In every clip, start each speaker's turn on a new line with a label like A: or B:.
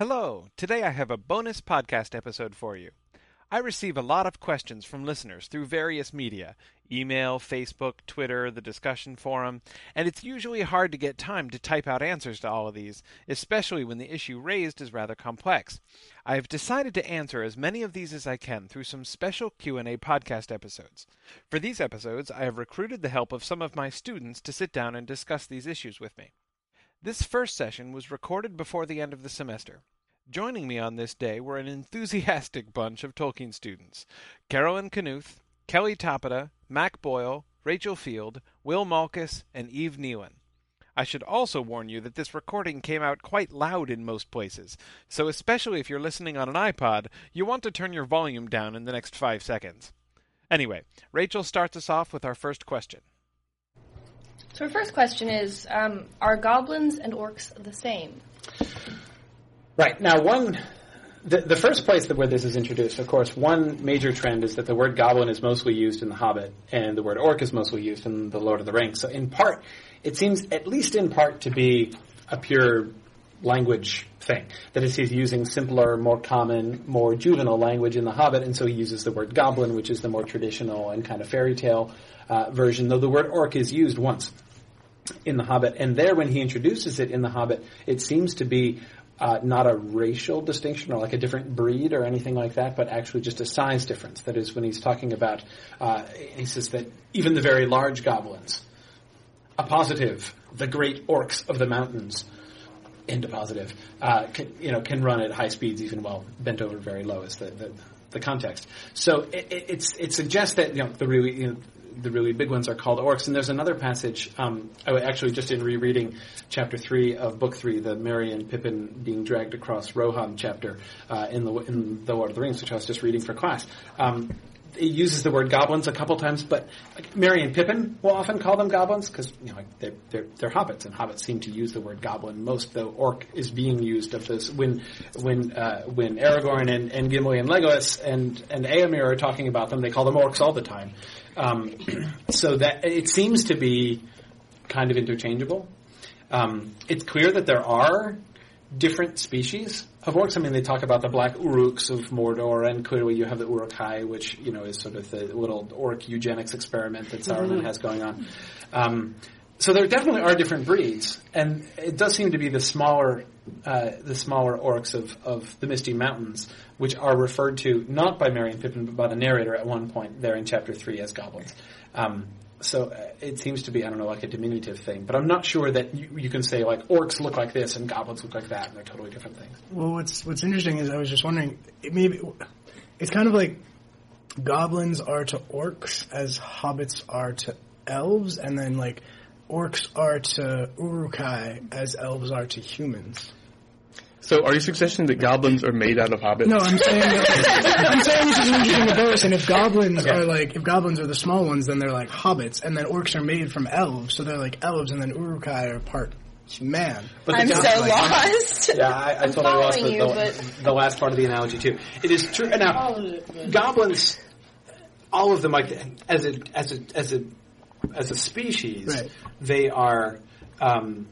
A: Hello. Today I have a bonus podcast episode for you. I receive a lot of questions from listeners through various media email, Facebook, Twitter, the discussion forum, and it's usually hard to get time to type out answers to all of these, especially when the issue raised is rather complex. I have decided to answer as many of these as I can through some special Q&A podcast episodes. For these episodes, I have recruited the help of some of my students to sit down and discuss these issues with me. This first session was recorded before the end of the semester. Joining me on this day were an enthusiastic bunch of Tolkien students Carolyn Knuth, Kelly Tapeta, Mac Boyle, Rachel Field, Will Malkus, and Eve Nealon. I should also warn you that this recording came out quite loud in most places, so especially if you're listening on an iPod, you want to turn your volume down in the next five seconds. Anyway, Rachel starts us off with our first question.
B: So our first question is, um, are goblins and orcs the same?
C: Right. Now, one, the, the first place that where this is introduced, of course, one major trend is that the word goblin is mostly used in The Hobbit, and the word orc is mostly used in The Lord of the Rings. So, in part, it seems, at least in part, to be a pure language thing. That is, he's using simpler, more common, more juvenile language in The Hobbit, and so he uses the word goblin, which is the more traditional and kind of fairy tale uh, version, though the word orc is used once in The Hobbit. And there, when he introduces it in The Hobbit, it seems to be uh, not a racial distinction or like a different breed or anything like that, but actually just a size difference. That is, when he's talking about, uh, he says that even the very large goblins, a positive, the great orcs of the mountains, into positive, uh, can, you know, can run at high speeds even while bent over very low is the, the, the context. So it, it, it, suggests that you know the really you know, the really big ones are called orcs. And there's another passage, um, I actually just in rereading chapter three of book three, the Merry and Pippin being dragged across Rohan chapter uh, in the in the Lord of the Rings, which I was just reading for class. Um, it uses the word goblins a couple times, but Merry and Pippin will often call them goblins because you know they're, they're, they're hobbits, and hobbits seem to use the word goblin most. Though orc is being used of this when when uh, when Aragorn and, and Gimli and Legolas and and Eomer are talking about them, they call them orcs all the time. Um, so that it seems to be kind of interchangeable. Um, it's clear that there are different species of orcs. I mean, they talk about the black uruks of Mordor, and clearly you have the Uruk-hai, which you know is sort of the little orc eugenics experiment that Saruman mm-hmm. has going on. Um, so there definitely are different breeds, and it does seem to be the smaller, uh, the smaller orcs of, of the Misty Mountains, which are referred to not by Merry and Pippin, but by the narrator at one point there in chapter three as goblins. Um, so uh, it seems to be, I don't know, like a diminutive thing, but I'm not sure that you, you, can say like orcs look like this and goblins look like that, and they're totally different things.
D: Well, what's what's interesting is I was just wondering, it maybe it's kind of like goblins are to orcs as hobbits are to elves, and then like orcs are to Uruk-hai as elves are to humans.
E: So, are you suggesting that goblins are made out of hobbits?
D: No, I'm saying that, I'm saying this is an interesting comparison. If goblins okay. are like if goblins are the small ones, then they're like hobbits, and then orcs are made from elves, so they're like elves, and then Uruk-hai are part man.
F: But I'm so like, lost.
C: Yeah, I, I totally lost the, you, the, the, last part of the analogy too. It is true. Now, goblins, all of them, like as a as a as a as a species, right. they are um,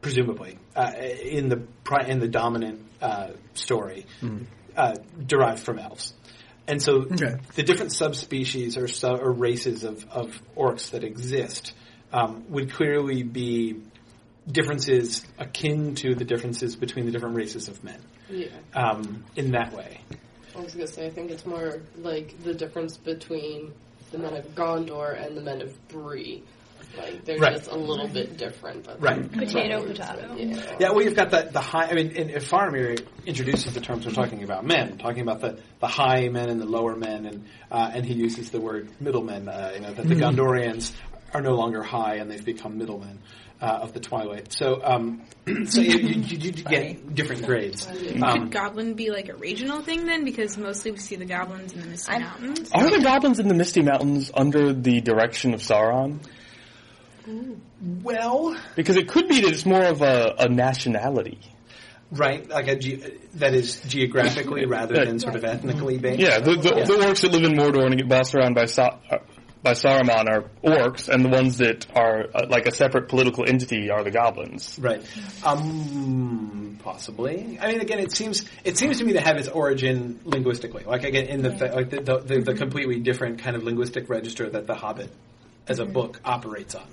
C: presumably uh, in the in the dominant uh, story mm. uh, derived from elves. And so okay. the different subspecies or, su- or races of, of orcs that exist um, would clearly be differences akin to the differences between the different races of men.
F: Yeah.
C: Um, in that way.
F: I was going to say, I think it's more like the difference between the men of Gondor and the men of Bree. Like they're right. just a little bit different. But
C: right.
B: Potato, potato.
F: Yeah.
C: yeah. Well, you've got the the high. I mean, in, if Faramir introduces the terms we're talking about men, talking about the, the high men and the lower men, and uh, and he uses the word middlemen. Uh, you know that the mm-hmm. Gondorians are no longer high and they've become middlemen. Uh, of the Twilight. So, um, so you, you, you, get different grades.
G: Um, Could Goblin be like a regional thing then? Because mostly we see the goblins in the Misty Mountains.
E: Are the goblins in the Misty Mountains under the direction of Sauron?
C: Well,
E: because it could be that it's more of a, a nationality.
C: Right, like a ge- that is geographically rather than sort of ethnically based.
E: Yeah, the, the, yeah. the orcs that live in Mordor and get bossed around by Sa- uh, by Saruman are orcs, and the ones that are uh, like a separate political entity are the goblins.
C: Right. Um, possibly. I mean, again, it seems it seems to me to have its origin linguistically. Like again, in the fa- like the, the, the, the completely different kind of linguistic register that the Hobbit as a book operates on.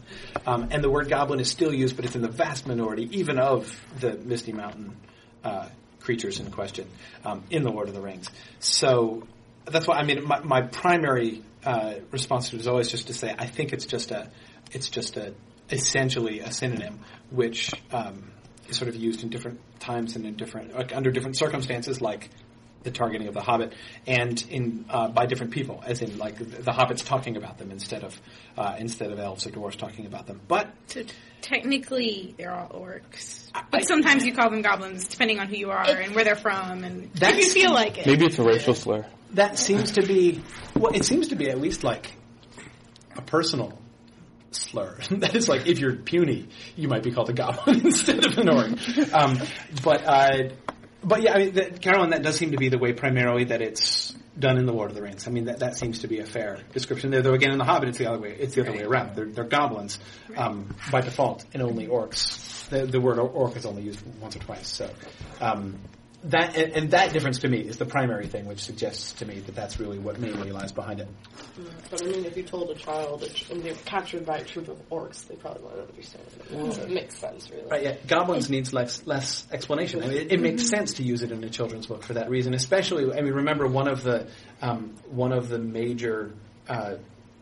C: Um, and the word goblin is still used, but it's in the vast minority, even of the Misty Mountain uh, creatures in question um, in the Lord of the Rings. So that's why I mean my, my primary uh, response it is always just to say I think it's just a it's just a essentially a synonym which um, is sort of used in different times and in different like, under different circumstances like the targeting of the Hobbit, and in uh, by different people, as in like the Hobbits talking about them instead of uh, instead of elves or dwarves talking about them. But
G: So technically, they're all orcs,
C: I-
G: but sometimes you call them goblins, depending on who you are and where they're from, and if you feel like it.
E: Maybe it's a racial slur.
C: that seems to be well, it seems to be at least like a personal slur. that is like if you're puny, you might be called a goblin instead of an orc. Um, but uh, but yeah, I mean, that, Carolyn, that does seem to be the way primarily that it's done in the Lord of the Rings. I mean, that, that seems to be a fair description there. Though again, in the Hobbit, it's the other way. It's the other way around. They're, they're goblins um, by default, and only orcs. The, the word orc is only used once or twice. So. Um, that and, and that difference to me is the primary thing, which suggests to me that that's really what mainly lies behind it.
F: But I mean, if you told a child that- and they were captured by a troop of orcs, they probably wouldn't understand it. So it makes sense, really.
C: Right, yeah. Goblins needs less less explanation. I mean, it, it makes sense to use it in a children's book for that reason. Especially, I mean, remember one of the um, one of the major uh,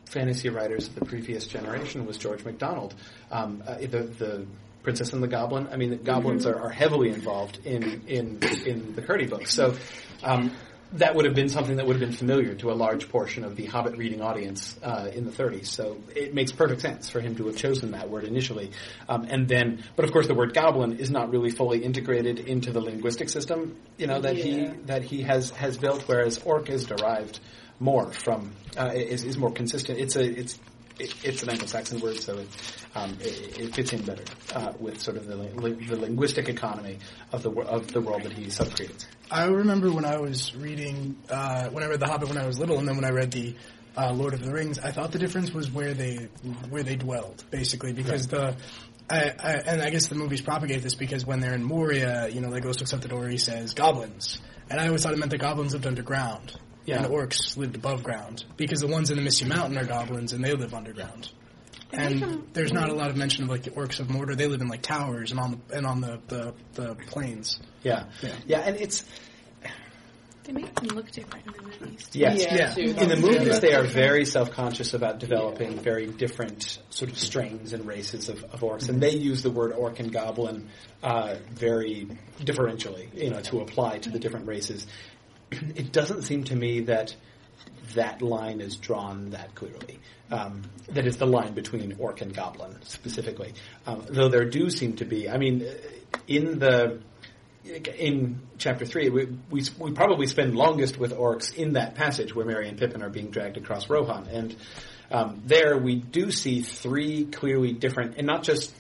C: fantasy writers of the previous generation was George MacDonald. Um, uh, the the Princess and the Goblin. I mean, the goblins are, are heavily involved in in in the Curdie books. So. Um, that would have been something that would have been familiar to a large portion of the Hobbit reading audience uh, in the 30s. So it makes perfect sense for him to have chosen that word initially. Um, and then, but of course, the word goblin is not really fully integrated into the linguistic system, you know, that he that he has has built. Whereas orc is derived more from uh, is, is more consistent. It's a it's it, it's an Anglo-Saxon word, so it, um, it, it fits in better uh, with sort of the, li- the linguistic economy of the wor- of the world that he subcreates.
D: I remember when I was reading, uh, when I read The Hobbit when I was little, and then when I read the uh, Lord of the Rings, I thought the difference was where they where they dwelled, basically, because the. I, I, and I guess the movies propagate this because when they're in Moria, you know, Legolas looks up the door, he says goblins, and I always thought it meant the goblins lived underground,
C: Yeah.
D: and the orcs lived above ground, because the ones in the Misty Mountain are goblins and they live underground. And there's not a lot of mention of like the orcs of Mordor. They live in like towers and on the and on the the, the plains.
C: Yeah.
D: Yeah.
C: yeah, and it's
G: They make them look different in the movies.
C: Yes.
F: Yeah,
D: Yeah.
C: In the movies, they are very self-conscious about developing very different sort of strains and races of, of orcs, and they use the word orc and goblin uh, very differentially, you know, to apply to the different races. It doesn't seem to me that that line is drawn that clearly. Um, that is the line between orc and goblin specifically. Um, though there do seem to be, I mean, in the in chapter three, we, we we probably spend longest with orcs in that passage where Merry and Pippin are being dragged across Rohan, and um, there we do see three clearly different, and not just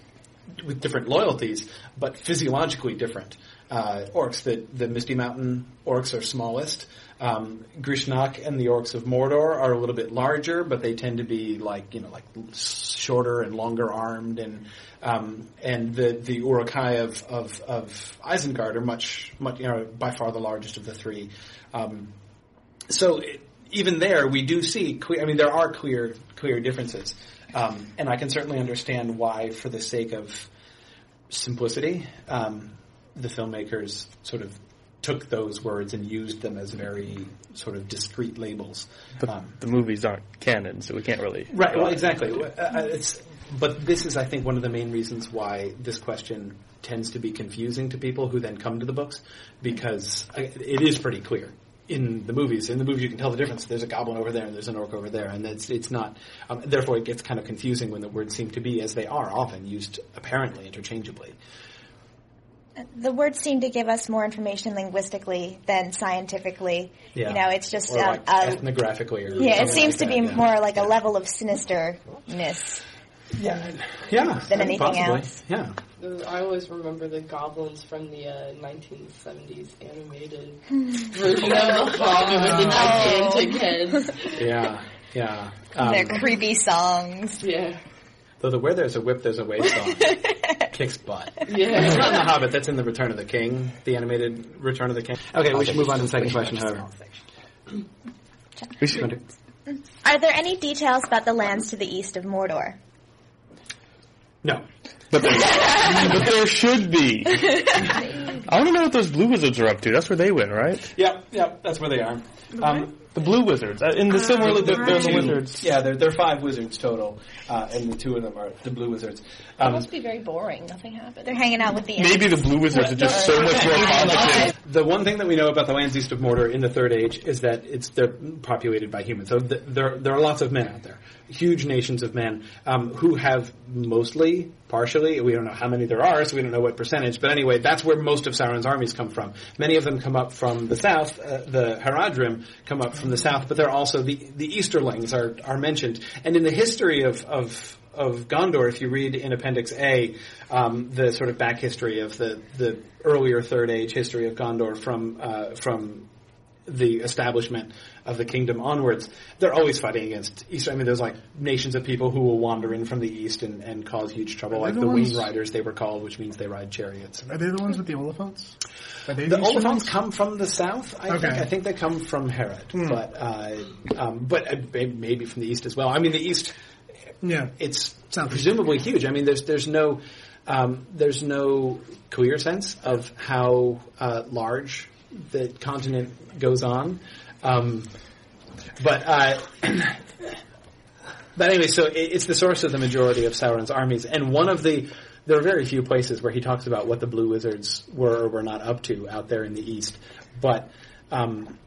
C: with different loyalties, but physiologically different uh, orcs. The the Misty Mountain orcs are smallest. Um, Grishnákh and the orcs of Mordor are a little bit larger, but they tend to be like you know like shorter and longer armed, and um, and the the Uruk-hai of, of of Isengard are much much you know by far the largest of the three. Um, so even there, we do see clear. I mean, there are clear clear differences, um, and I can certainly understand why, for the sake of simplicity, um, the filmmakers sort of took those words and used them as very sort of discrete labels.
E: But
C: Um,
E: the movies aren't canon, so we can't really.
C: Right. Well, exactly. Uh, uh, it's, but this is, I think, one of the main reasons why this question tends to be confusing to people who then come to the books, because uh, it is pretty clear in the movies. In the movies, you can tell the difference. There's a goblin over there, and there's an orc over there, and it's it's not. Um, therefore, it gets kind of confusing when the words seem to be, as they are often used apparently interchangeably.
H: The words seem to give us more information linguistically than scientifically.
C: Yeah.
H: You know, it's just
C: Or
H: um,
C: like
H: a,
C: ethnographically, or
H: yeah. It seems
C: like
H: to be
C: yeah.
H: more like a level of sinisterness.
C: Yeah, yeah,
H: than anything
C: possibly.
H: else.
C: Yeah.
F: I always remember the goblins from the uh, 1970s animated version of the Hobbit with the gigantic heads.
C: Yeah. Yeah.
H: Their creepy songs.
F: Yeah.
C: Though the where there's a whip, there's a way song kicks butt.
F: Yeah.
C: It's not in The Hobbit. That's in the Return of the King, the animated Return of the King. Okay, we should move on to the second question. However,
E: We should.
H: Are there any details about the lands to the east of Mordor?
C: no.
E: But there, but there should be. I want to know what those blue wizards are up to. That's where they win, right?
C: Yep, yep. That's where they are. Um,
E: The blue wizards. Uh, In the similar, they're, they're the wizards.
C: Yeah, there, there are five wizards total, uh, and the two of them are the blue wizards. Um,
B: It must be very boring. Nothing happens.
H: They're hanging out with the
E: Maybe the blue wizards are just so much more complicated.
C: The one thing that we know about the lands east of Mordor in the Third Age is that it's they're populated by humans. So th- there there are lots of men out there, huge nations of men um, who have mostly, partially, we don't know how many there are, so we don't know what percentage. But anyway, that's where most of Sauron's armies come from. Many of them come up from the south. Uh, the Haradrim come up from the south, but they're also the the Easterlings are are mentioned. And in the history of of of Gondor, if you read in Appendix A, um, the sort of back history of the, the earlier Third Age history of Gondor from uh, from the establishment of the kingdom onwards, they're always fighting against East. I mean, there's like nations of people who will wander in from the east and, and cause huge trouble, like the
D: the ones-
C: Riders, they were called, which means they ride chariots.
D: Are they the ones with the Oliphaunts?
C: The
D: Easterlings?
C: Oliphaunts come from the south. I think. I think they come from Harad, but uh, um, but uh, maybe from the east as well. I mean, the east
D: Yeah.
C: it's
D: Sounds
C: presumably huge. I mean, there's there's no um, there's no clear sense of how uh, large the continent goes on, um, but uh, but anyway, so it, it's the source of the majority of Sauron's armies, and one of the there are very few places where he talks about what the Blue Wizards were or were not up to out there in the east, but um,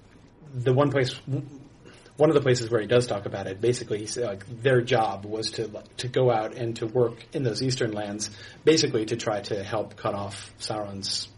C: the one place one of the places where he does talk about it, basically, he said like their job was to to go out and to work in those eastern lands, basically to try to help cut off Sauron's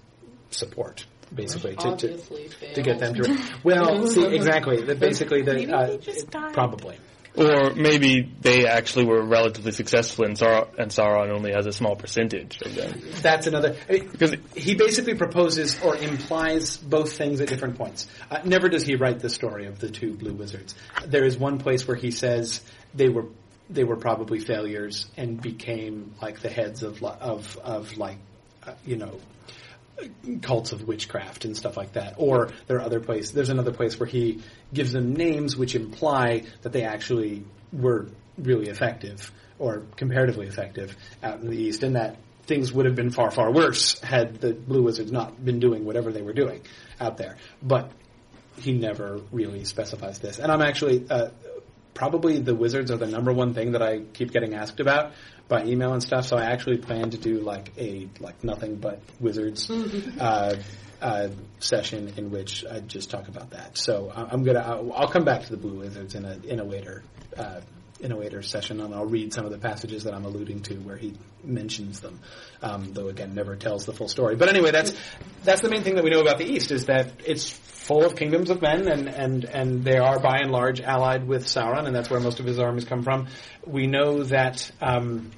C: support, basically to, to, to get them to. Well, see, exactly. The, basically, the
G: Maybe
C: uh,
G: just died.
C: probably.
E: Or maybe they actually were relatively successful and, Sauron, and Sauron only has a small percentage of them.
C: That's another. I mean,
E: Because
C: he basically proposes or implies both things at different points. Uh, never does he write the story of the two blue wizards. There is one place where he says they were they were probably failures and became like the heads of of of like uh, you know cults of witchcraft and stuff like that. Or there are other places. There's another place where he gives them names which imply that they actually were really effective or comparatively effective out in the east, and that things would have been far far worse had the blue wizards not been doing whatever they were doing out there. But he never really specifies this, and I'm actually. Uh, Probably the wizards are the number one thing that I keep getting asked about by email and stuff. So I actually plan to do like a like nothing but wizards uh, uh, session in which I just talk about that. So I'm gonna I'll, I'll come back to the blue wizards in a in a later uh, in a later session, and I'll read some of the passages that I'm alluding to where he mentions them. Um, though again, never tells the full story. But anyway, that's that's the main thing that we know about the East is that it's full of kingdoms of men, and and and they are by and large allied with Sauron, and that's where most of his armies come from. We know that. Um,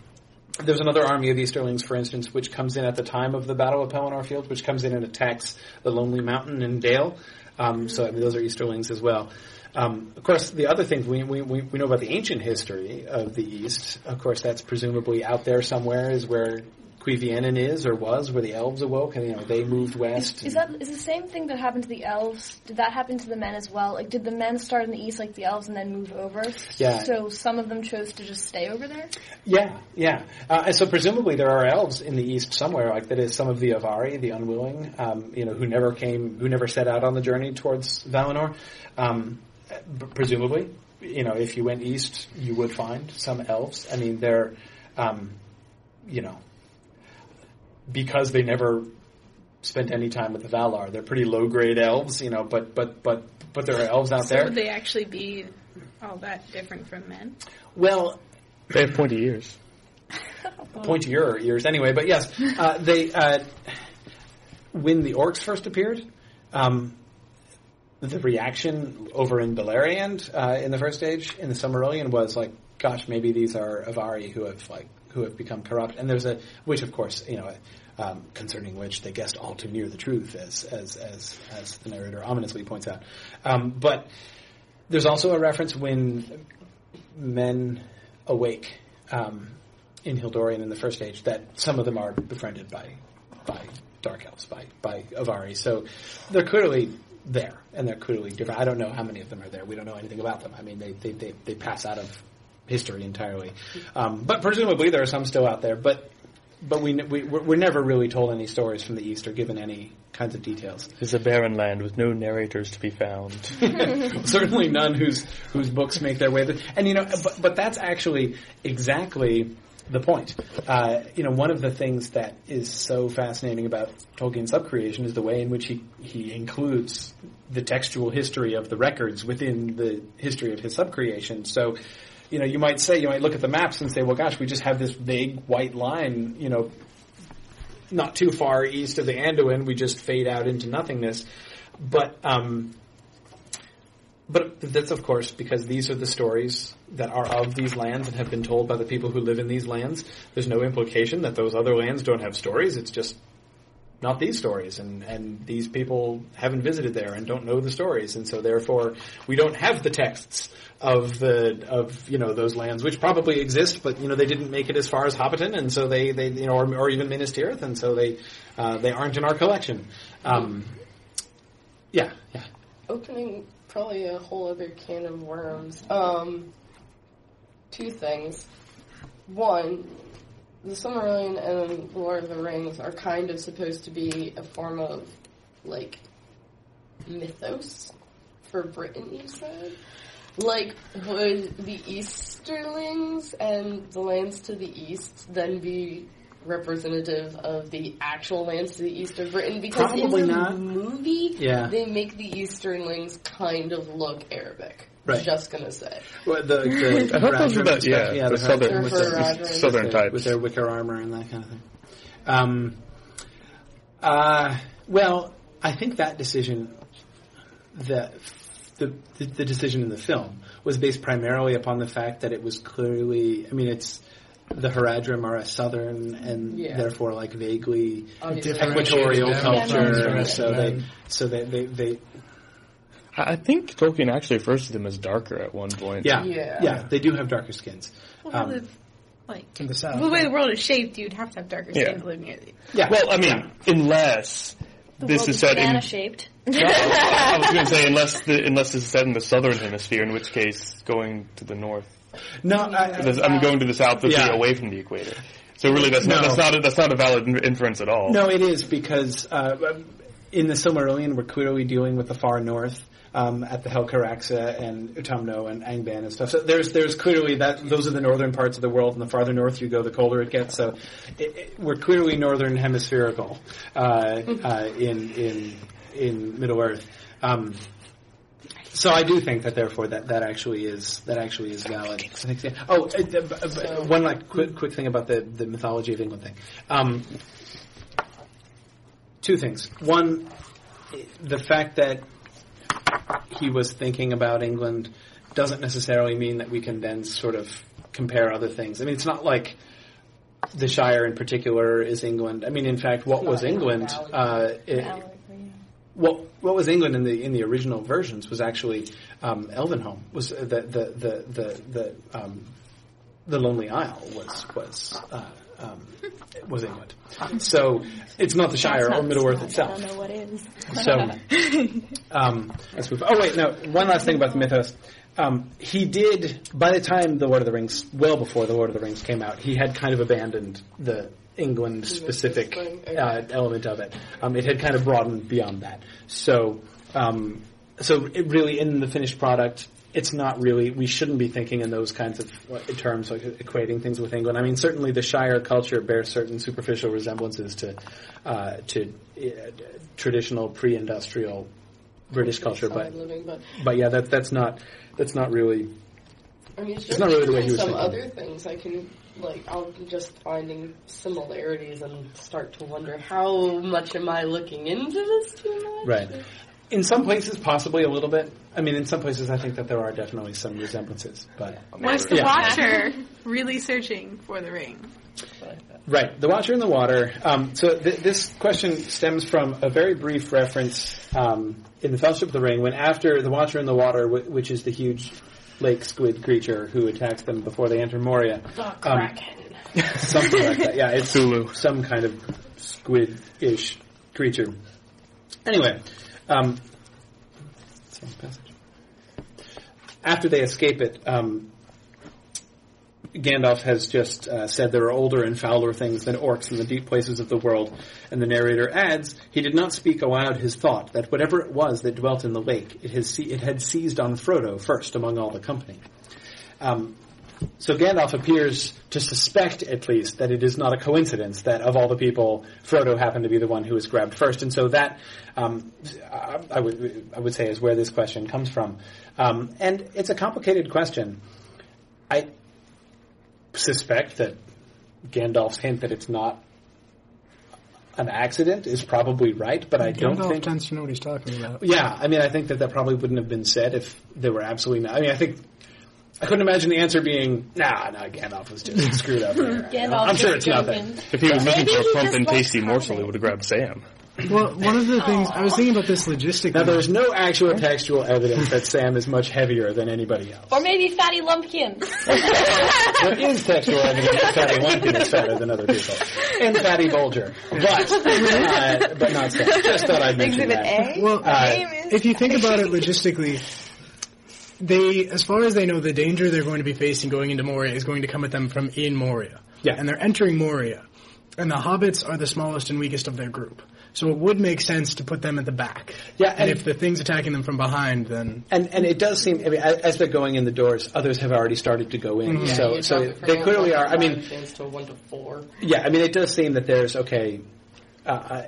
C: there's another army of Easterlings, for instance, which comes in at the time of the Battle of Pelennor Field, which comes in and attacks the Lonely Mountain and Dale. Um, so I mean, those are Easterlings as well. Um, of course, the other thing we, we, we we know about the ancient history of the East, of course, that's presumably out there somewhere, is where Cuiviénen is or was, where the elves awoke, and you know they moved west.
B: Is that is the same thing that happened to the elves? Did that happen to the men as well? Like, did the men start in the east like the elves and then move over?
C: Yeah.
B: So some of them chose to just stay over there.
C: Yeah, yeah. Uh, and so presumably there are elves in the east somewhere, like that is some of the Avari, the unwilling, um, you know, who never came, who never set out on the journey towards Valinor. Um, presumably, you know, if you went east, you would find some elves. I mean, they're, um, you know, because they never spent any time with the Valar, they're pretty low grade elves, you know, but but but but there are elves out
G: So
C: there.
G: would they actually be all that different from men?
C: well,
E: They have pointy ears.
C: point to ears anyway. But yes, uh, they uh, when the orcs first appeared, um, the reaction over in Beleriand uh, in the first age in the Silmarillion was like, "Gosh, maybe these are Avari who have like who have become corrupt." And there's a which, of course, you know. Um, concerning which they guessed all too near the truth, as as as, as the narrator ominously points out. Um, but there's also a reference when men awake um, in Hildórien in the first age, that some of them are befriended by by dark elves, by by Avari. So they're clearly there, and they're clearly different. I don't know how many of them are there. We don't know anything about them. I mean, they they they, they pass out of history entirely. Um, but presumably there are some still out there. But but we, we we're never really told any stories from the east or given any kinds of details.
E: It's a barren land with no narrators to be found.
C: Certainly none whose whose books make their way. There. And you know, but but that's actually exactly the point. Uh, you know, one of the things that is so fascinating about Tolkien's subcreation is the way in which he he includes the textual history of the records within the history of his subcreation. So you know, you might say, you might look at the maps and say, well, gosh, we just have this big white line, you know, not too far east of the Anduin. We just fade out into nothingness. But, um, but that's of course because these are the stories that are of these lands and have been told by the people who live in these lands. There's no implication that those other lands don't have stories. It's just not these stories and, and these people haven't visited there and don't know the stories and so therefore we don't have the texts of the of you know those lands which probably exist but you know they didn't make it as far as Hobbiton and so they, they you know or, or even Minas Tirith and so they uh, they aren't in our collection. Um, yeah yeah.
F: Opening probably a whole other can of worms. Um, two things. One the Silmarillion and the Lord of the Rings are kind of supposed to be a form of like mythos for Britain, you said. Like, would the Easterlings and the lands to the east then be representative of the actual lands to the east of Britain? Because
C: Probably
F: in the
C: not.
F: movie,
C: Yeah.
F: they make the Easterlings kind of look Arabic.
C: Right.
F: Just gonna say.
C: Well, the, the
E: I thought those were
C: Haradrim
E: the- yeah,
C: yeah,
E: the
C: the
E: southern-
C: with the-
F: Haradrim.
E: Southern
C: with their,
E: types.
C: with their wicker armor and that kind of thing. Um, uh, well, I think that decision, the, the the the decision in the film was based primarily upon the fact that it was clearly. I mean, it's the Haradrim are a southern and
F: Yeah.
C: therefore like vaguely
F: Obviously.
C: equatorial
D: Yeah,
C: culture.
D: yeah.
C: so they so they they, they
E: I I think Tolkien actually refers to them as darker at one point.
C: yeah,
F: Yeah.
C: yeah they do have darker skins.
G: Well,
C: Um,
G: the, like,
D: in the south.
G: the way the world is shaped, you'd have to have darker
E: Yeah.
G: skin to live near the
C: Yeah.
E: Well, I mean, unless
B: The
E: this
B: world
E: is
B: is
E: set in.
B: banana shaped.
E: I was going to say unless the, unless this is set in the southern hemisphere, in which case going to the north.
C: no, I,
E: Because I'm going to the south would
C: Yeah.
E: be away from the equator. So really, that's not that's not a, that's not a valid inference at all.
C: No, it is because uh, in the Silmarillion, we're clearly dealing with the far north. Um, at the Helcaraxë and Utumno and Angband and stuff. So there's there's clearly that those are the northern parts of the world, and the farther north you go, the colder it gets. So it, it, we're clearly northern hemispherical uh, uh, in in in Middle Earth. Um, so I do think that therefore that, that actually is that actually is valid. I think, yeah. Oh, uh, one like quick quick thing about the the mythology of England thing. Um, two things. One, the fact that he was thinking about England doesn't necessarily mean that we can then sort of compare other things. I mean, it's not like the Shire in particular is England. I mean, in fact, what was England? Uh, it, what what was England in the in the original versions was actually um, Elvenhome was the the the the the, um, the Lonely Isle was was uh, um, was England. So it's not the Shire or Middle Earth itself.
B: I don't know what is.
C: So, um, let's move. Oh wait, no. One last thing about the mythos. Um, he did by the time the Lord of the Rings, well before the Lord of the Rings came out, he had kind of abandoned the England specific uh, element of it. Um, it had kind of broadened beyond that. So, um, so it really in the finished product, it's not really. We shouldn't be thinking in those kinds of terms, like equating things with England. I mean, certainly the Shire culture bears certain superficial resemblances to uh, to uh, traditional pre-industrial British culture, but
F: living, but
C: but yeah, that that's not that's not really.
F: I mean,
C: It's not really the way he was
F: some
C: thinking.
F: other things I can like. I'm just finding similarities and start to wonder how much am I looking into this too much?
C: Right. In some places, possibly a little bit. I mean, in some places, I think that there are definitely some resemblances, but
G: Was the
C: Yeah.
G: Watcher really searching for the ring?
C: Right, the Watcher in the Water. Um, so th- this question stems from a very brief reference um, in the Fellowship of the Ring, when after the Watcher in the Water, w- which is the huge lake squid creature who attacks them before they enter Moria.
F: The
C: Um,
F: Kraken.
C: something like that. Yeah, it's
E: Cthulhu.
C: some kind of squid-ish creature. Anyway, um. After they escape it, um, Gandalf has just uh, said there are older and fouler things than orcs in the deep places of the world, and the narrator adds, he did not speak aloud his thought, that whatever it was that dwelt in the lake, it, has se- it had seized on Frodo first among all the company. Um, so Gandalf appears to suspect, at least, that it is not a coincidence that of all the people, Frodo happened to be the one who was grabbed first, and so that um, I, I would I would say is where this question comes from, um, and it's a complicated question. I suspect that Gandalf's hint that it's not an accident is probably right, but I don't
D: Gandalf
C: think
D: tends to know what he's talking about.
C: yeah, I mean, I think that that probably wouldn't have been said if there were absolutely no. I mean, I think I couldn't imagine the answer being, "Nah, nah, Gandalf was just screwed up." Here.
B: Gandalf
C: I'm sure
B: just
C: it's nothing.
E: If he was looking for a plump and tasty morsel, he would have grabbed Sam.
D: Well, one of the things I was thinking about this logistically.
C: Now, there's no actual textual evidence that Sam is much heavier than anybody else.
B: Or maybe Fatty Lumpkin.
C: There is textual evidence that Fatty Lumpkin is fatter than other people, and Fatty Bolger, but uh, but not Sam. Just thought I'd mention
H: Exhibit
C: that.
H: A.
D: Well,
C: Uh,
D: if you think about it logistically, they, as far as they know, the danger they're going to be facing going into Moria is going to come at them from in Moria.
C: Yeah.
D: And they're entering Moria. And the hobbits are the smallest and weakest of their group. So it would make sense to put them at the back.
C: Yeah,
D: And,
C: and-
D: if the thing's attacking them from behind, then
C: And and it does seem. I mean, as as they're going in the doors, others have already started to go in.
F: Yeah,
C: so so
F: drop it from
C: they clearly are. I mean,
F: nine chance to one to four.
C: Yeah, I mean, it does seem that there's okay, uh, uh,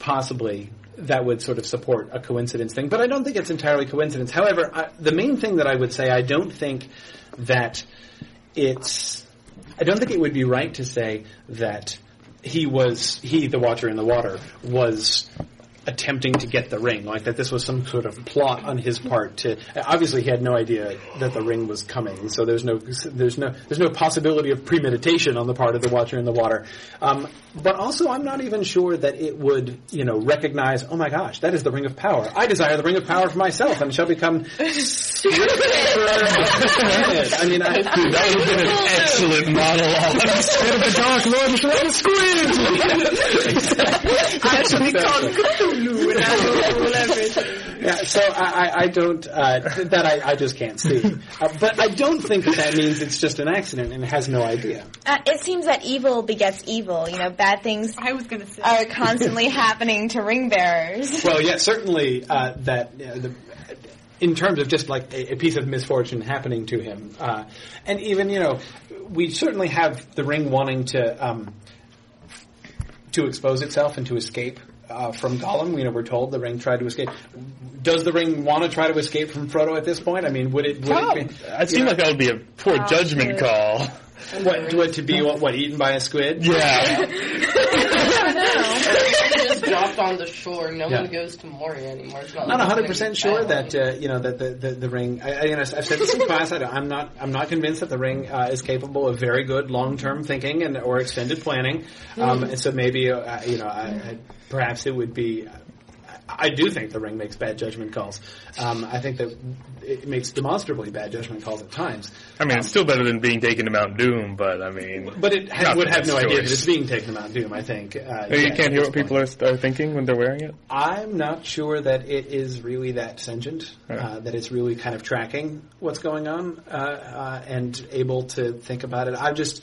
C: possibly that would sort of support a coincidence thing, but I don't think it's entirely coincidence. However, I, the main thing that I would say, I don't think that it's, I don't think it would be right to say that he was he, the Watcher in the Water, was attempting to get the ring, like that this was some sort of plot on his part to obviously he had no idea that the ring was coming so there's no there's no there's no possibility of premeditation on the part of the watcher in the water. Um, but also I'm not even sure that it would you know recognize oh my gosh that is the ring of power. I desire the ring of power for myself and shall become I mean I,
E: That would have been an excellent monologue.
D: Instead of the Dark Lord, we should have a squid!
C: Actually Yeah, so I, I, I don't, uh, that I, I just can't see. Uh, but I don't think that that means it's just an accident and has no idea.
H: Uh, it seems that evil begets evil. You know, bad things
G: I was gonna say.
H: are constantly happening to ring bearers.
C: Well, yeah, certainly uh, that, uh, the, in terms of just like a, a piece of misfortune happening to him. Uh, and even, you know, we certainly have the ring wanting to, um, to expose itself and to escape. Uh, from Gollum, you know, we're told the ring tried to escape. Does the ring want to try to escape from Frodo at this point? I mean, would it? Would it be,
E: It seemed like that would be a poor judgment call.
C: What, what to be what, what eaten by a squid?
E: Yeah.
F: Dropped on the shore. No
C: Yeah.
F: one goes to Moria anymore. It's not
C: Not
F: like
C: hundred
F: it's
C: percent sure that uh, you know that the, the, the ring. I, I, you know, I've said this in class. I I'm not I'm not convinced that the ring uh, is capable of very good long term thinking and or extended planning. Um, and so maybe uh, you know I, I, perhaps it would be. I do think the ring makes bad judgment calls. Um, I think that it makes demonstrably bad judgment calls at times.
E: I mean, it's still better than being taken to Mount Doom, but I mean,
C: But it ha- would have no
E: best
C: idea that it's being taken to Mount Doom. I think. Uh,
E: you
C: yeah,
E: can't hear what people
C: point.
E: are, are thinking when they're wearing it.
C: I'm not sure that it is really that sentient,
E: Right.
C: uh, that it's really kind of tracking what's going on uh, uh, and able to think about it. I just,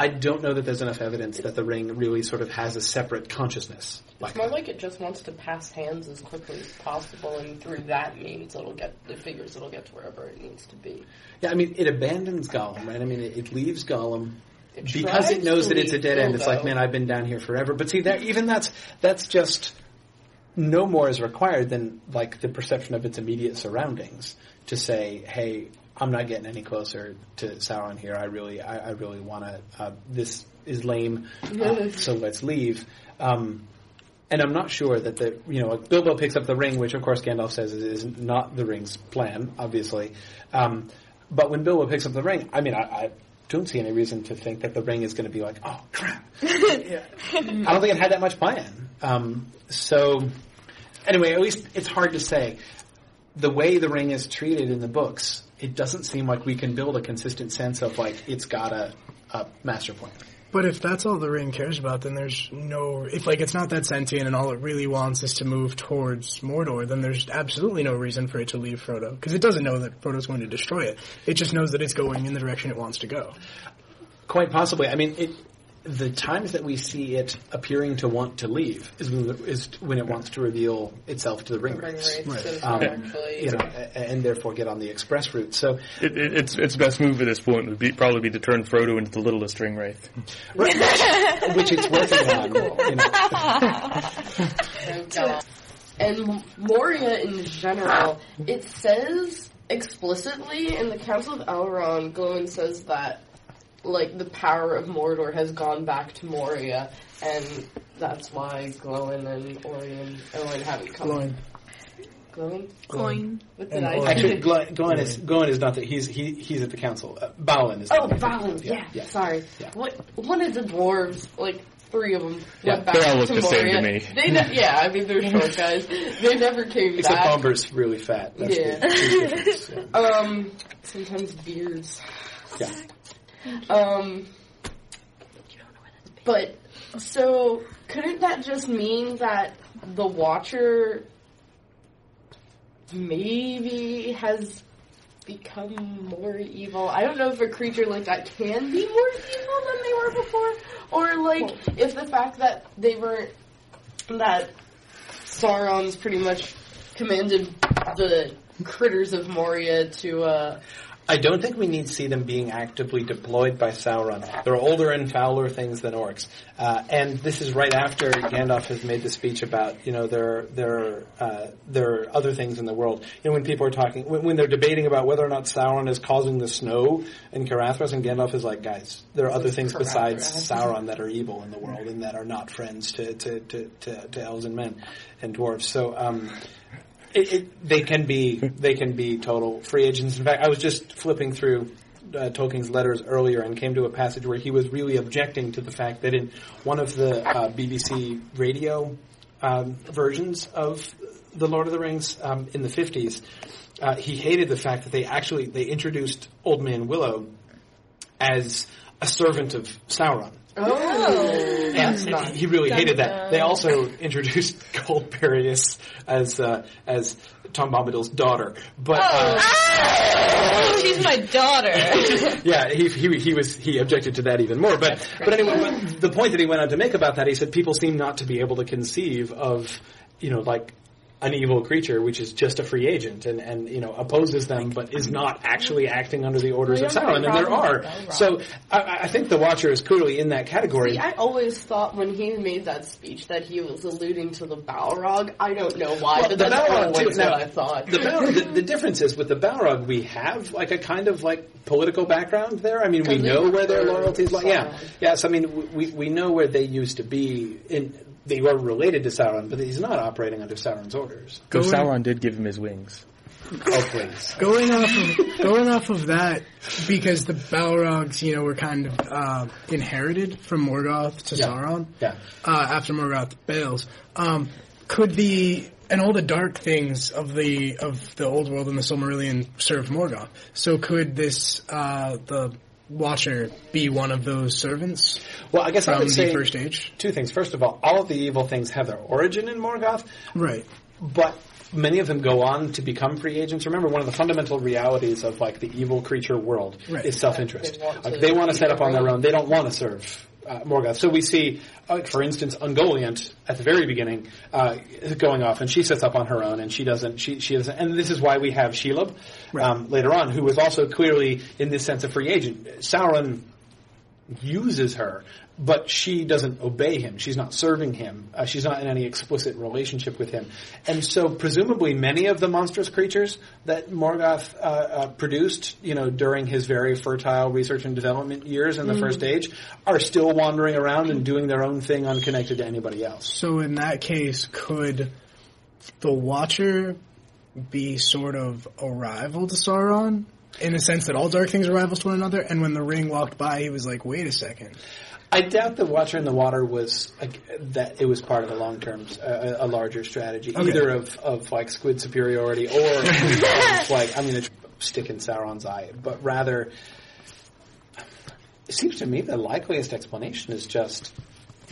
C: I don't know that there's enough evidence that the ring really sort of has a separate consciousness. Like
F: It's more like it just wants to pass hands as quickly as possible, and through that means it'll get. It figures it'll get to wherever it needs to be.
C: yeah, I mean, it abandons Gollum, right? I mean, it, it leaves Gollum
F: It
C: because it knows that it's a dead end. It's like, man, I've been down here forever. But see, that even that's that's just no more is required than like the perception of its immediate surroundings to say, hey, I'm not getting any closer to Sauron here. I really, I, I really want to. Uh, this is lame, uh, so let's leave. Um, and I'm not sure that the you know Bilbo picks up the ring, which of course Gandalf says is, not the ring's plan, obviously. Um, but when Bilbo picks up the ring, I mean, I, I don't see any reason to think that the ring is going to be like, oh crap. Yeah. I don't think it had that much plan. Um, so anyway, at least it's hard to say. the way the ring is treated in the books, it doesn't seem like we can build a consistent sense of like it's got a, a master plan.
D: But if that's all the ring cares about, then there's no. If like it's not that sentient and all it really wants is to move towards Mordor, then there's absolutely no reason for it to leave Frodo because it doesn't know that Frodo's going to destroy it. It just knows that it's going in the direction it wants to go.
C: Quite possibly. I mean, it, the times that we see it appearing to want to leave is when, is when it wants to reveal itself to the ring
F: Ring
C: wraiths.
F: race is
C: Um,
F: actually.
C: you know, and therefore get on the express route. So,
E: It, it, its its best move at this point would be probably be to turn Frodo into the littlest ring wraith.
C: which it's working on. You know.
F: Oh, And Moria in general, it says explicitly in the Council of Elrond, Glóin says that like the power of Mordor has gone back to Moria, and that's why Glóin and Orion, Óin haven't come.
D: Glowing.
F: Glóin?
G: Coin.
F: What did I
C: Actually, Glenn, Glenn is Glenn is not that he's he, he's at the council. Uh, Balin is.
F: Oh, Balin, yeah,
C: yeah.
F: sorry.
C: Yeah.
F: What, one of the dwarves, like three of them,
C: Yeah,
F: went back
E: they all look
F: to
E: the same to
F: Moria.
E: me.
F: They ne- yeah, I mean, they're short guys. They never came
C: Except
F: back.
C: Except Bombur's really fat. That's
F: Yeah.
C: the big yeah.
F: Um, sometimes beards.
C: Yeah.
F: Um, but so couldn't that just mean that the Watcher maybe has become more evil? I don't know if a creature like that can be more evil than they were before, or like if the fact that they weren't that Sauron's pretty much commanded the critters of Moria to uh
C: I don't think we need to see them being actively deployed by Sauron. They're older and fouler things than orcs, uh, and this is right after Gandalf has made the speech about you know there there uh, there are other things in the world. You know when people are talking when, when they're debating about whether or not Sauron is causing the snow in Caradhras, and Gandalf is like, guys, there are other things besides Sauron that are evil in the world and that are not friends to to to, to, to elves and men and dwarves. So. Um, it, it, they can be they can be total free agents. In fact, I was just flipping through uh, Tolkien's letters earlier and came to a passage where he was really objecting to the fact that in one of the uh, BBC radio um, versions of the Lord of the Rings um, in the fifties, uh, he hated the fact that they actually they introduced Old Man Willow as a servant of Sauron.
F: Oh,
C: And he really hated that. They also introduced Goldberry as uh, as Tom Bombadil's daughter, but uh,
I: She's my daughter.
C: yeah, he, he he was he objected to that even more. But but anyway, but the point that he went on to make about that, he said people seem not to be able to conceive of you know like an evil creature which is just a free agent and and you know opposes them but is not actually acting under the orders of Sauron. And there are so I, I think the Watcher is clearly in that category.
F: See, I always thought when he made that speech that he was alluding to the Balrog. I don't know why,
C: Well,
F: but
C: the
F: that's
C: Balrog, too. Now,
F: what I thought.
C: The, Balrog, the, the difference is with the Balrog, we have like a kind of like political background there. I mean, we know where their loyalties lie. Yeah, yes. I mean, we we know where they used to be. In they were related to Sauron, but he's not operating under Sauron's orders.
E: Though
D: Going-
E: Sauron did give him his wings.
C: Oh, please.
D: Going off of going off of that, because the Balrogs, you know, were kind of uh, inherited from Morgoth to
C: Yeah.
D: Sauron
C: Yeah.
D: uh, after Morgoth bails. Um, could the and all the dark things of the of the old world and the Silmarillion serve Morgoth? So could this uh, the Watcher be one of those servants
C: Well, I guess I would
D: the
C: say
D: first age?
C: two things. First of all, all of the evil things have their origin in Morgoth,
D: Right.
C: but many of them go on to become free agents. Remember, one of the fundamental realities of like the evil creature world
D: Right.
C: is self-interest.
F: They want
C: like
F: to
C: they want to set up on their
F: own.
C: own. They don't want to serve uh, Morgoth. So we see, uh, for instance, Ungoliant at the very beginning uh, going off, and she sets up on her own, and she doesn't. She she doesn't. And this is why we have Shelob um, later on, who was also clearly in this sense a free agent. Sauron uses her, but she doesn't obey him. She's not serving him. Uh, she's not in any explicit relationship with him. And so, presumably, many of the monstrous creatures that Morgoth uh, uh, produced, you know, during his very fertile research and development years in the First Age, are still wandering around and doing their own thing, unconnected to anybody else.
D: So in that case, could the Watcher be sort of a rival to Sauron? In the sense that all dark things are rivals to one another, and when the ring walked by, he was like, wait a second.
C: I doubt the Watcher in the Water was that. It was part of a long term, uh, a larger strategy,
D: Okay.
C: either of, of like squid superiority or of, like I'm going to stick in Sauron's eye, but rather, it seems to me the likeliest explanation is just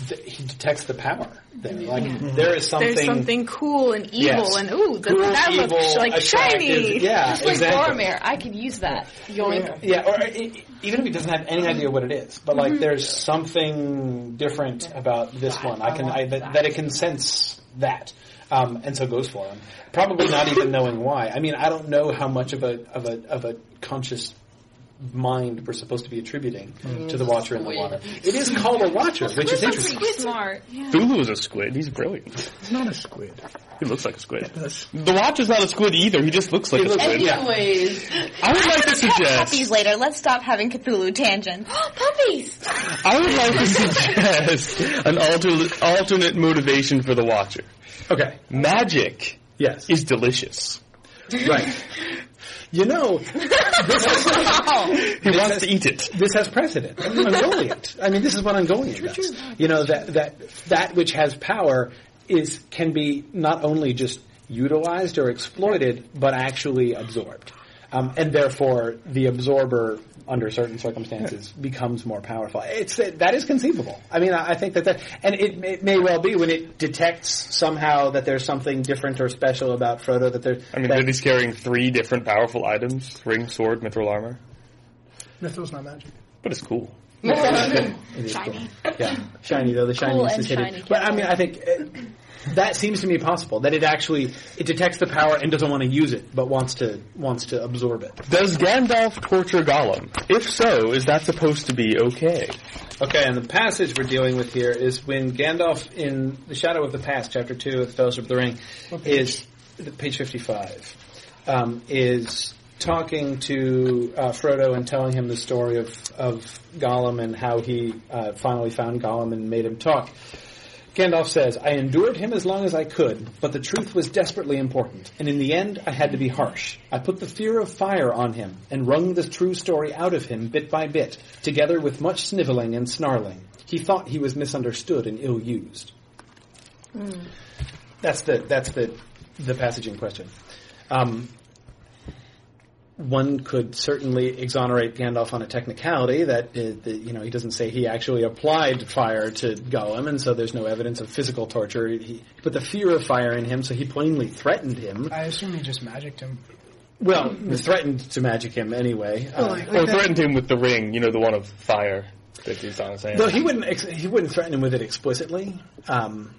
C: that he detects the power there. Like there is something.
G: There's something cool and evil
C: Yes.
G: and ooh, th-
C: Cool,
G: that
C: evil,
G: looks like shiny.
C: Yeah,
B: Just like
C: exactly.
B: Boromir, I could use that. Yoink.
C: Yeah, or e- even if he doesn't have any idea what it is, but
G: Mm-hmm.
C: like there's something different about this one. I can I, that, that it can sense that, um, and so goes for him. Probably not even knowing why. I mean, I don't know how much of a of a of a conscious mind we're supposed to be attributing to the Watcher in the water. It is called a Watcher, which is interesting.
G: Pretty smart. Yeah.
E: Cthulhu is a squid. He's brilliant.
D: It's not a squid.
E: He looks like a squid.
D: That's-
E: The Watcher's not a squid either. He just looks like a squid.
C: Yeah.
F: Anyways,
E: I would like to suggest Puppies
H: later. Let's stop having Cthulhu tangents.
B: Puppies!
E: I would like to suggest an alternate alternate motivation for the Watcher.
C: Okay.
E: Magic
C: Yes.
E: is delicious.
C: right. You know, this is,
E: He wants to eat it.
C: this has precedent. Ungoliant. I mean, this is what Ungoliant does. You know that that that which has power is can be not only just utilized or exploited, but actually absorbed, um, and therefore the absorber, under certain circumstances, becomes more powerful. It's that is conceivable. I mean, I I think that that, and it, it may well be when it detects somehow that there's something different or special about Frodo. That there,
E: I mean,
C: that,
E: that he's carrying three different powerful items: ring, sword, mithril armor.
D: Mythos not magic.
E: But it's cool.
C: It is cool. Yeah, shiny though. The shininess
B: and
C: is hidden.
B: shiny
C: But I mean, I think uh, that seems to me possible that it actually it detects the power and doesn't want to use it, but wants to wants to absorb it.
E: Does Gandalf torture Gollum? If so, is that supposed to be okay?
C: Okay, and the passage we're dealing with here is when Gandalf in the Shadow of the Past, chapter two of the Fellowship of the Ring, is page fifty-five, um, is talking to uh, Frodo and telling him the story of of Gollum and how he uh, finally found Gollum and made him talk. Gandalf says, I endured him as long as I could, but the truth was desperately important, and in the end I had to be harsh. I put the fear of fire on him, and wrung the true story out of him bit by bit, together with much sniveling and snarling. He thought he was misunderstood and ill-used. That's the, that's the, the passage in question. Um, one could certainly exonerate Gandalf on a technicality that, uh, that you know he doesn't say he actually applied fire to Gollum, and so there's no evidence of physical torture. He, he put the fear of fire in him, so he plainly threatened him.
D: I assume he just magicked him.
C: Well, threatened to magic him anyway. Uh,
D: like-
E: Or threatened him with the ring, you know, the one of fire that he's on his hand.
C: though he wouldn't ex- he wouldn't threaten him with it explicitly, um,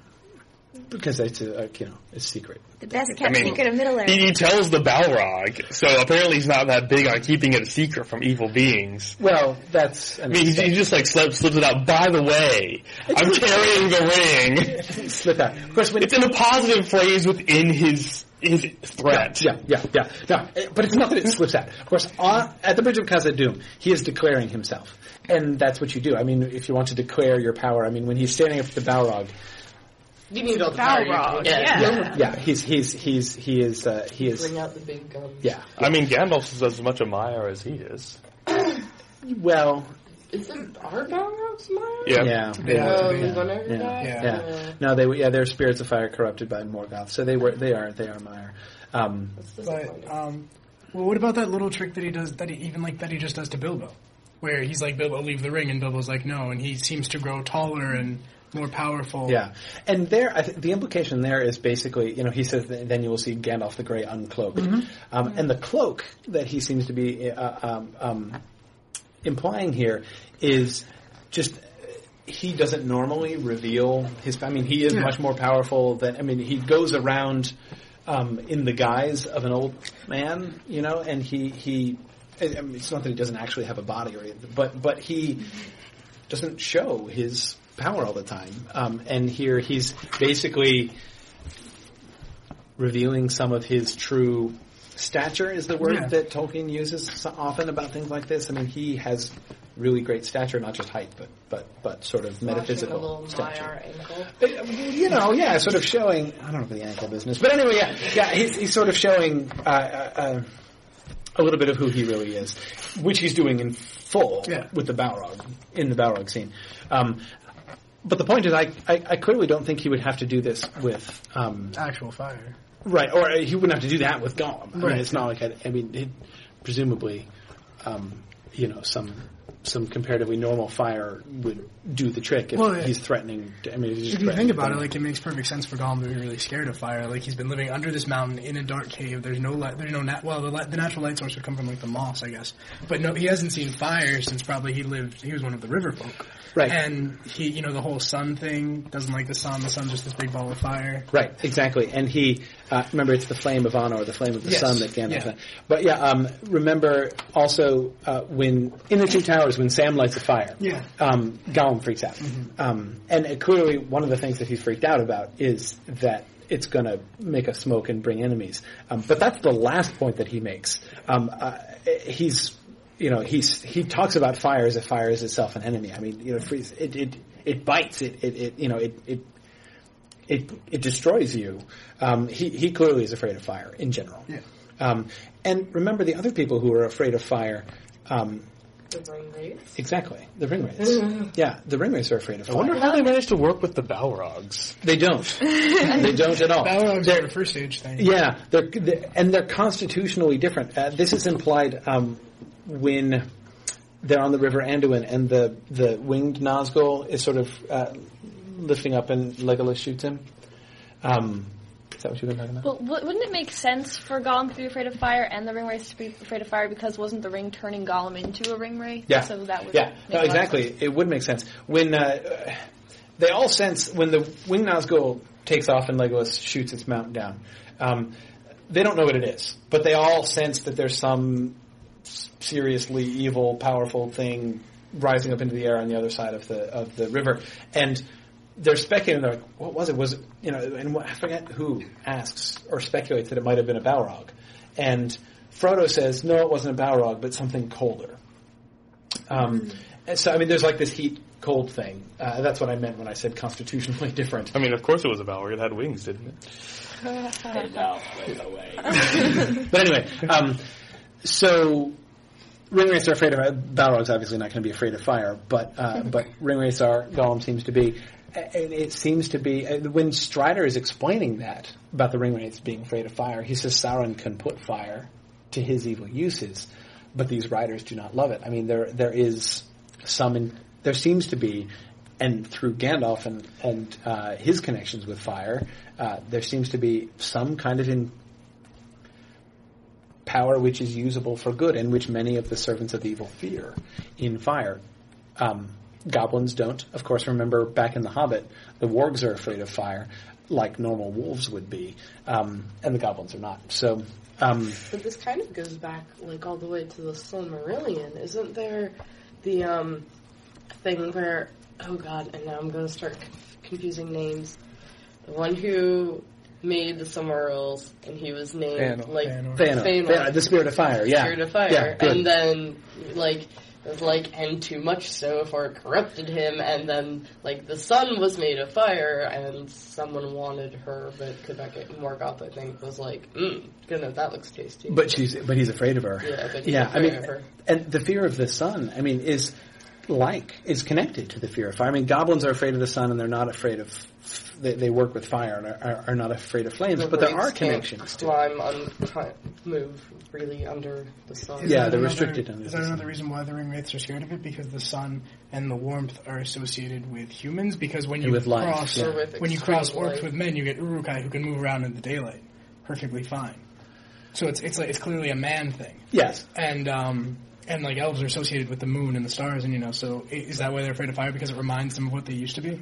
C: because it's a, a you know it's secret.
H: The best kept
E: mean,
H: secret of Middle Earth.
E: He, he tells the Balrog, so apparently he's not that big on keeping it a secret from evil beings.
C: Well, that's an
E: I mean, he, he just like slips, slips it out. By the way, I'm carrying the ring.
C: slip out. Of course, when
E: It's in a positive phrase within his his threat.
C: Yeah, yeah, yeah. No, eh, but it's not that it slips out. Of course, on, at the Bridge of Khazad-dûm, he is declaring himself, and that's what you do. I mean, if you want to declare your power, I mean, when he's standing up to the Balrog,
F: you need all the power you
G: Balrog,
F: can
G: yeah.
C: yeah, he's he's he's he is uh, he is
F: Bring out the big guns.
C: yeah.
E: I mean, Gandalf is as much a Maiar as he is.
C: Well,
F: Is it our Balrogs, Maiar?
E: Yeah.
C: yeah, they
D: Yeah.
C: were, yeah.
F: whenever
C: Yeah.
F: that-
D: Yeah.
C: Yeah. No, they were- yeah, they're spirits of fire corrupted by Morgoth, so they were they are they are Maiar. Um,
F: That's
D: But um, well, what about that little trick that he does? That he even like that he just does to Bilbo, where he's like Bilbo, leave the ring, and Bilbo's like no, and he seems to grow taller and more powerful.
C: Yeah, and there, I think the implication there is basically, you know, he says that then you will see Gandalf the Grey uncloaked, um, and the cloak that he seems to be uh, um, um, implying here is just he doesn't normally reveal his. I mean, he is
D: Yeah.
C: much more powerful than. I mean, he goes around um, in the guise of an old man, you know, and he he. I mean, it's not that he doesn't actually have a body or anything, but but he doesn't show his power all the time. Um, and here he's basically revealing some of his true stature is the word
D: Yeah.
C: that Tolkien uses so often about things like this. I mean, he has really great stature, not just height, but but but sort of
F: Watching a
C: metaphysical
F: little
C: stature.
F: Ankle.
C: Uh, You know, yeah, sort of showing. I don't know the ankle business, but anyway, yeah, yeah, he's, he's sort of showing. Uh, uh, uh, a little bit of who he really is, which he's doing in full
D: Yeah.
C: with the Balrog in the Balrog scene. Um, but the point is, I, I, I clearly don't think he would have to do this with um,
D: Actual fire.
C: right, or he wouldn't have to do that with Gollum. I mean,
D: Right.
C: it's not like I, I mean, it, presumably, um, you know, some some comparatively normal fire would do the trick if
D: Well,
C: he's threatening. To, I mean, if,
D: you think about it, like it makes perfect sense for Gollum to be really scared of fire. Like he's been living under this mountain in a dark cave. There's no light. There's no nat- well, the, light, the natural light source would come from like the moss, I guess. But no, he hasn't seen fire since probably he lived. He was one of the river folk.
C: Right.
D: And he, you know, the whole sun thing doesn't like the sun. The sun's just this big ball of fire.
C: Right, exactly. And he, uh, remember, it's the flame of Anor, or the flame of the
D: Yes,
C: sun that Gandalf.
D: yeah.
C: But yeah, um, remember also uh, when in the Two Towers when Sam lights a fire,
D: Yeah.
C: um, Gollum freaks out, um, and uh, clearly one of the things that he's freaked out about is that it's going to make a smoke and bring enemies. Um, but that's the last point that he makes. Um, uh, he's you know, he's he talks about fire as if fire is itself an enemy. I mean, you know, it it it bites it it, it you know it it it it destroys you. Um, he he clearly is afraid of fire in general.
D: Yeah.
C: Um, and remember the other people who are afraid of fire. Um,
F: The ring wraiths.
C: exactly, the ringwraiths. yeah, the ringwraiths are afraid of fire.
E: I
C: fire.
E: wonder how they managed to work with the Balrogs.
C: They don't. they don't at all.
D: Balrog's
C: They're-
D: the first stage thing.
C: Yeah, they're, they and they're constitutionally different. Uh, this is implied um, when they're on the River Anduin, and the the winged Nazgul is sort of uh, lifting up, and Legolas shoots him. Um, is that what you've been talking about?
B: Well, w- wouldn't it make sense for Gollum to be afraid of fire and the ring to be afraid of fire because wasn't the ring turning Gollum into a ring?
C: Yeah.
B: So that would
C: yeah, no,
B: a lot of
C: exactly. It would make sense when uh, they all sense when the winged Nazgul takes off and Legolas shoots its mountain down. Um, they don't know what it is, but they all sense that there's some seriously evil, powerful thing rising up into the air on the other side of the of the river, and they're speculating. They're like, "What was it? Was it you know?" And what, I forget who asks or speculates that it might have been a Balrog, and Frodo says, "No, it wasn't a Balrog, but something colder." Um, and so I mean, there's like this heat cold thing. Uh, that's what I meant when I said constitutionally different.
E: I mean, of course it was a Balrog. It had wings, didn't it?
C: but anyway, um, so ringwraiths are afraid of Balrog's obviously not going to be afraid of fire, but uh, but ringwraiths are. Gollum seems to be. And it seems to be uh, when Strider is explaining that about the ringwraiths being afraid of fire. He says Sauron can put fire to his evil uses, but these riders do not love it. I mean, there there is some. In, there seems to be, and through Gandalf and and uh, his connections with fire, uh, there seems to be some kind of in power which is usable for good, and which many of the servants of evil fear in fire. Um, goblins don't, of course. Remember back in The Hobbit, the wargs are afraid of fire, like normal wolves would be, um, and the goblins are not. So. Um,
F: But this kind of goes back like all the way to the Silmarillion. Isn't there the um thing where oh god, and now I'm going to start c- confusing names. The one who made the Silmarils and he was named
C: Fëanor.
F: like.
D: Fëanor,
C: the spirit of fire. Yeah,
F: Spirit of Fire,
C: Yeah,
F: and then like it was like and too much so for it corrupted him, and then like the sun was made of fire, and someone wanted her but could not get Morgoth. I think was like, mm, goodness, that looks tasty.
C: But she's but he's afraid of her.
F: Yeah, but
C: yeah. I mean, and the fear of the sun. I mean, is like is connected to the fear of fire. I mean, goblins are afraid of the sun, and they're not afraid of. They, they work with fire and are, are, are not afraid of flames.
F: The
C: but there are connections.
F: Climb, un- move freely under the sun.
D: Is
C: Yeah,
D: that
C: they're
D: another-
C: restricted under
D: Is
C: the
D: that
C: sun.
D: another reason why the ring wraiths are scared of it? Because the sun and the warmth are associated with humans. Because when you
C: With life,
D: cross,
C: yeah.
F: Or with
D: when you
F: extreme
D: cross orcs
F: light.
D: with men, you get Uruk-hai who can move around in the daylight perfectly fine. So it's it's like it's clearly a man thing,
C: Yes.
D: and um and like elves are associated with the moon and the stars, and you know, so i- is that why they're afraid of fire? Because it reminds them of what they used to be.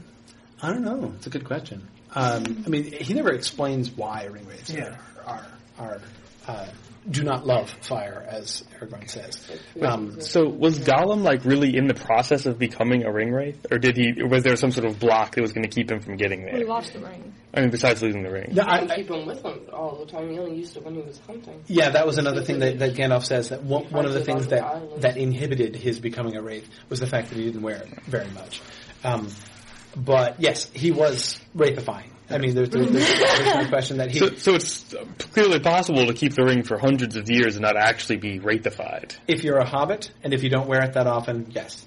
C: I don't know. It's a good question. Um, I mean, he never explains why ringwraiths
D: Yeah.
C: are are, are uh, do not love fire, as Aragorn says. Um,
E: So was Gollum like really in the process of becoming a ring wraith, or did he? Or was there some sort of block that was going to keep him from getting
B: We
E: there?
B: lost the ring.
E: I mean, besides losing the ring.
C: no,
F: I
C: I,
F: keep him with him all the time. He only used it when he was hunting.
C: yeah, that was another thing that, that Gandalf says that one, one of the things that
F: Island.
C: that inhibited his becoming a wraith was the fact that he didn't wear it very much. Um, but yes, he was wraithifying I mean, there's, there's, there's, there's no question that he.
E: So, so it's uh, clearly possible to keep the ring for hundreds of years and not actually be wraithified.
C: if you're a hobbit and if you don't wear it that often, yes.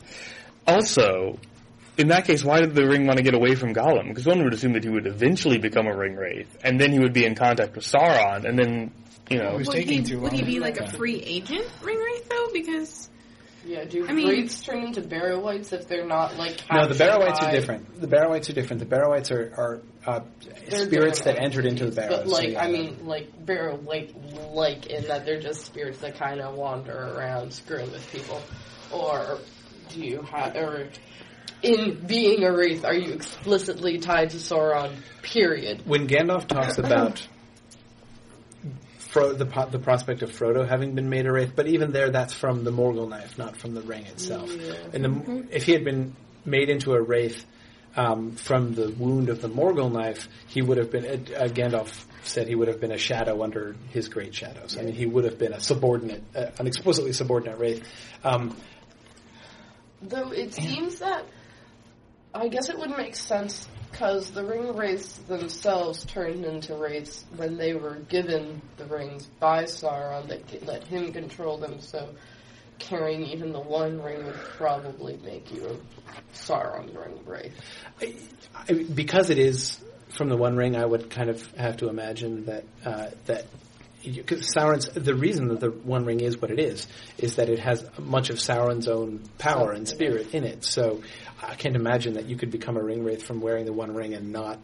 E: Also, in that case, why did the ring want to get away from Gollum? Because one would assume that he would eventually become a ring wraith, and then he would be in contact with Sauron, and then you know.
D: was
G: Would
D: taking
G: he,
D: too
G: would he be like a free agent ring wraith though? Because
F: Yeah, do
G: I mean-
F: wraiths turn into barrow-wights if they're not like
C: No, the
F: captured
C: Barrow-wights are different. The Barrow-wights are different. The Barrow-wights are, are uh, spirits that entered into the
F: entities,
C: barrows.
F: But like,
C: so, yeah.
F: I mean, like barrow like like in that they're just spirits that kind of wander around screwing with people, or do you have or in being a wraith are you explicitly tied to Sauron? Period.
C: when Gandalf talks about Fro- the po- the prospect of Frodo having been made a wraith, but even there, that's from the Morgul knife, not from the ring itself. And the, if he had been made into a wraith um, from the wound of the Morgul knife, he would have been. Uh, Gandalf said he would have been a shadow under his great shadows. I mean, he would have been a subordinate, uh, an explicitly subordinate wraith. Um,
F: Though it seems that I guess it would make sense because the ring wraiths themselves turned into wraiths when they were given the rings by Sauron that let him control them. So carrying even the one ring would probably make you a Sauron ring wraith.
C: I, because it is from the One Ring, I would kind of have to imagine that uh, that because Sauron's the reason that the One Ring is what it is is that it has much of Sauron's own power and spirit in it. So I can't imagine that you could become a ring wraith from wearing the One Ring and not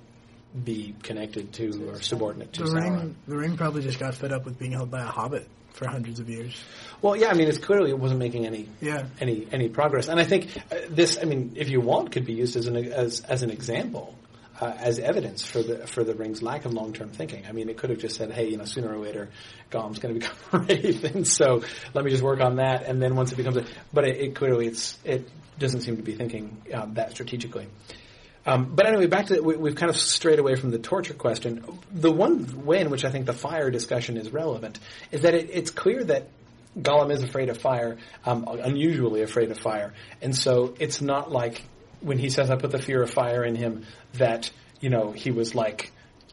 C: be connected to or subordinate to
D: The
C: Sauron.
D: ring, the ring probably just got fed up with being held by a hobbit for hundreds of years.
C: Well, yeah, I mean, it's clearly it wasn't making any
D: Yeah.
C: any any progress, and I think uh, this, I mean, if you want, could be used as an as as an example. Uh, as evidence for the for the ring's lack of long term thinking. I mean, it could have just said, "Hey, you know, sooner or later, Gollum's going to become a wraith, and so let me just work on that." And then once it becomes a, but it, it clearly it's it doesn't seem to be thinking um, that strategically. Um, but anyway, back to we, we've kind of strayed away from the torture question. The one way in which I think the fire discussion is relevant is that it, it's clear that Gollum is afraid of fire, um, unusually afraid of fire, and so it's not like when he says, "I put the fear of fire in him," that you know he was like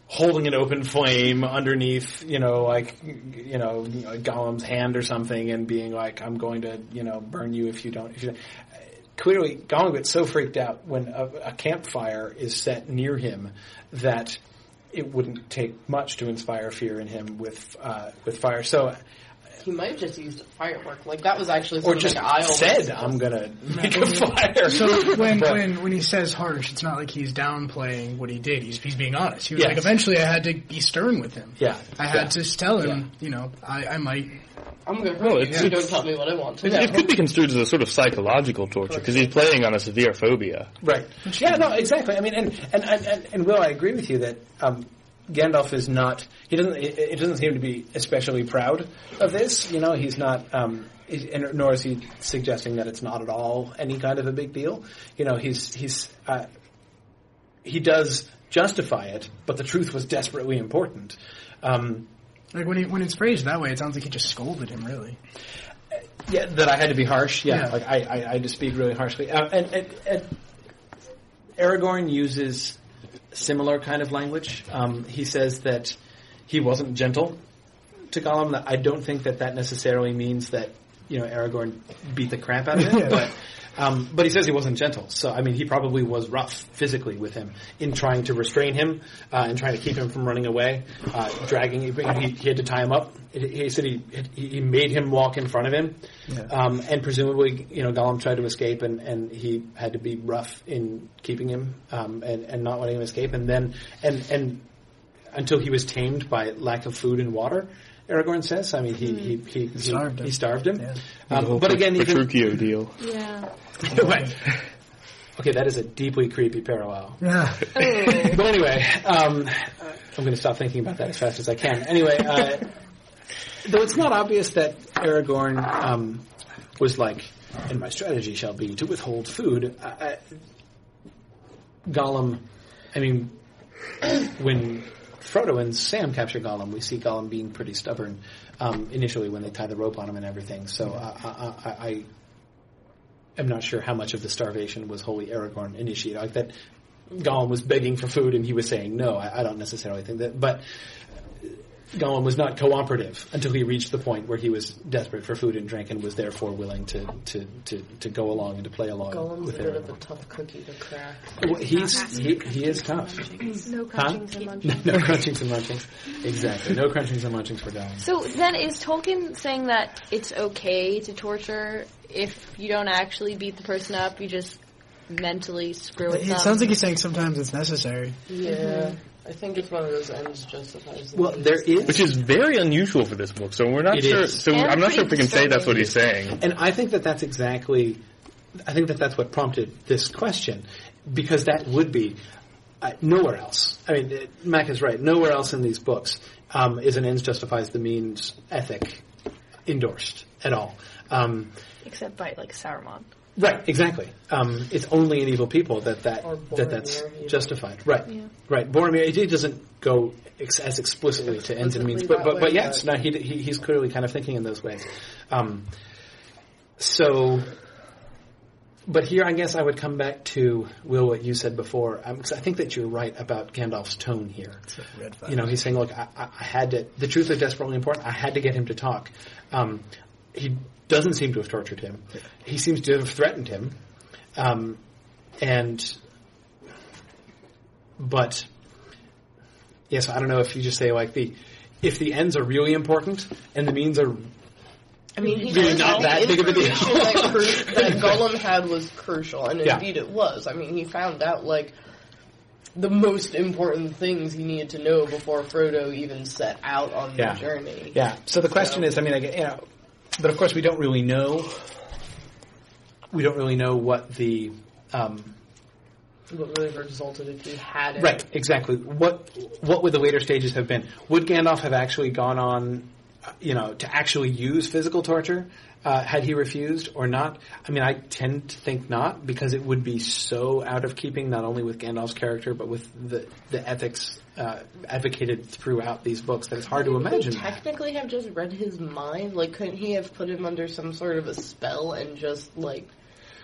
C: holding an open flame underneath, you know, like you know Gollum's hand or something, and being like, "I'm going to, you know, burn you if you don't." If you don't. Clearly, Gollum gets so freaked out when a, a campfire is set near him that it wouldn't take much to inspire fear in him with uh, with fire. So,
F: He might have just used a firework. Like that was actually
C: or
F: sort
C: just
F: like
C: said,
F: opener.
C: "I'm gonna make a fire."
D: So when,
C: But-
D: when when he says harsh, it's not like he's downplaying what he did. He's he's being honest. He was
C: Yes.
D: like, eventually, I had to be stern with him.
C: yeah,
D: I had to tell him, you know, I, I might.
F: I'm gonna hurt
E: Well,
F: you
E: it's-
F: if you don't tell me what I want to
E: It,
F: know.
E: it could be construed as a sort of psychological torture because he's playing on a severe phobia.
C: Right. Yeah, no, exactly. I mean, and and and, and, and Will, I agree with you that um, Gandalf is not. He doesn't. It, it doesn't seem to be especially proud of this. You know, he's not. Um, and nor is he suggesting that it's not at all any kind of a big deal. You know, he's he's uh, he does justify it, but the truth was desperately important. Um,
D: Like when he when it's phrased that way, it sounds like he just scolded him. Really,
C: Yeah, that I had to be harsh. Yeah,
D: Yeah.
C: like I, I, I had to speak really harshly. Uh, and, and, and Aragorn uses similar kind of language. Um, he says that he wasn't gentle to Gollum. I don't think that that necessarily means that you know Aragorn beat the crap out of him, but. Um, but he says he wasn't gentle, so I mean he probably was rough physically with him in trying to restrain him uh, and trying to keep him from running away, uh, dragging. He, he had to tie him up. He, said he he made him walk in front of him, um, and presumably you know Gollum tried to escape, and, and he had to be rough in keeping him um, and and not letting him escape, and then and and until he was tamed by lack of food and water. Aragorn says. I mean, he he he, he,
D: starved him.
C: he starved him.
D: Yeah.
C: Um, but again, even,
E: Petruchio deal.
B: Yeah.
C: Right. Okay, that is a deeply creepy parallel.
D: yeah.
C: But anyway, um, I'm going to stop thinking about that as fast as I can. Anyway, uh, though it's not obvious that Aragorn um, was like, and my strategy shall be to withhold food. I, I, Gollum, I mean, when Frodo and Sam capture Gollum, we see Gollum being pretty stubborn um, initially when they tie the rope on him and everything. So I, I, I, I am not sure how much of the starvation was wholly Aragorn initiated. Like that, Gollum was begging for food and he was saying no. I, I don't necessarily think that, but Gollum was not cooperative until he reached the point where he was desperate for food and drink and was therefore willing to, to, to, to go along and to play along
F: Gollum's
C: with
F: a bit of a tough cookie to crack.
C: Well, he's he, he is tough.
B: No
C: Huh?
B: crunchings and munchings.
C: no crunchings and munchings. Exactly. No crunchings and munchings for Gollum.
I: So then, is Tolkien saying that it's okay to torture if you don't actually beat the person up, you just mentally screw with
D: It
I: them?
D: sounds like he's saying sometimes it's necessary.
F: Yeah. I think it's one of those ends justifies the
C: Well,
F: means.
C: there is
E: Which is very unusual for this book, so we're not
C: It
E: sure.
C: is.
E: So
I: And
E: I'm not sure if we can say that's what he's saying.
C: And I think that that's exactly, I think that that's what prompted this question, because that would be uh, nowhere else. I mean, uh, Mac is right. Nowhere else in these books um, is an ends justifies the means ethic endorsed at all. Um,
B: Except by like Saruman.
C: Right, exactly. Um, it's only in evil people that that, that that's
F: Boromir, even.
C: justified. Right, right. Boromir, it doesn't go ex- as explicitly to ends and means,
F: Explicitly
C: but
F: that
C: but, but yes,
F: but-
C: no, he, he he's clearly kind of thinking in those ways. Um, so, but here, I guess I would come back to Will what you said before, because I think that you're right about Gandalf's tone here.
D: Red.
C: You know, he's saying, "Look, I, I I had to. The truth is desperately important. I had to get him to talk." Um, he doesn't seem to have tortured him. He seems to have threatened him, um, and but yes, I don't know if you just say like the if the ends are really important and the means are
F: I mean, he
C: really not that big of a deal.
F: that, cru- that Gollum had was crucial, and
C: Yeah.
F: indeed it was. I mean, he found out like the most important things he needed to know before Frodo even set out on
C: Yeah.
F: the journey.
C: Yeah. So the question
F: So-
C: is, I mean, I get, you know, but of course we don't really know. We don't really know what the um,
F: What really resulted if he had it.
C: right exactly what what would the later stages have been? Would Gandalf have actually gone on, you know, to actually use physical torture? Uh, had he refused or not? I mean, I tend to think not because it would be so out of keeping not only with Gandalf's character but with the the ethics uh, advocated throughout these books that it's hard to
F: Couldn't he
C: imagine.
F: technically have just read his mind? Like, couldn't he have put him under some sort of a spell and just like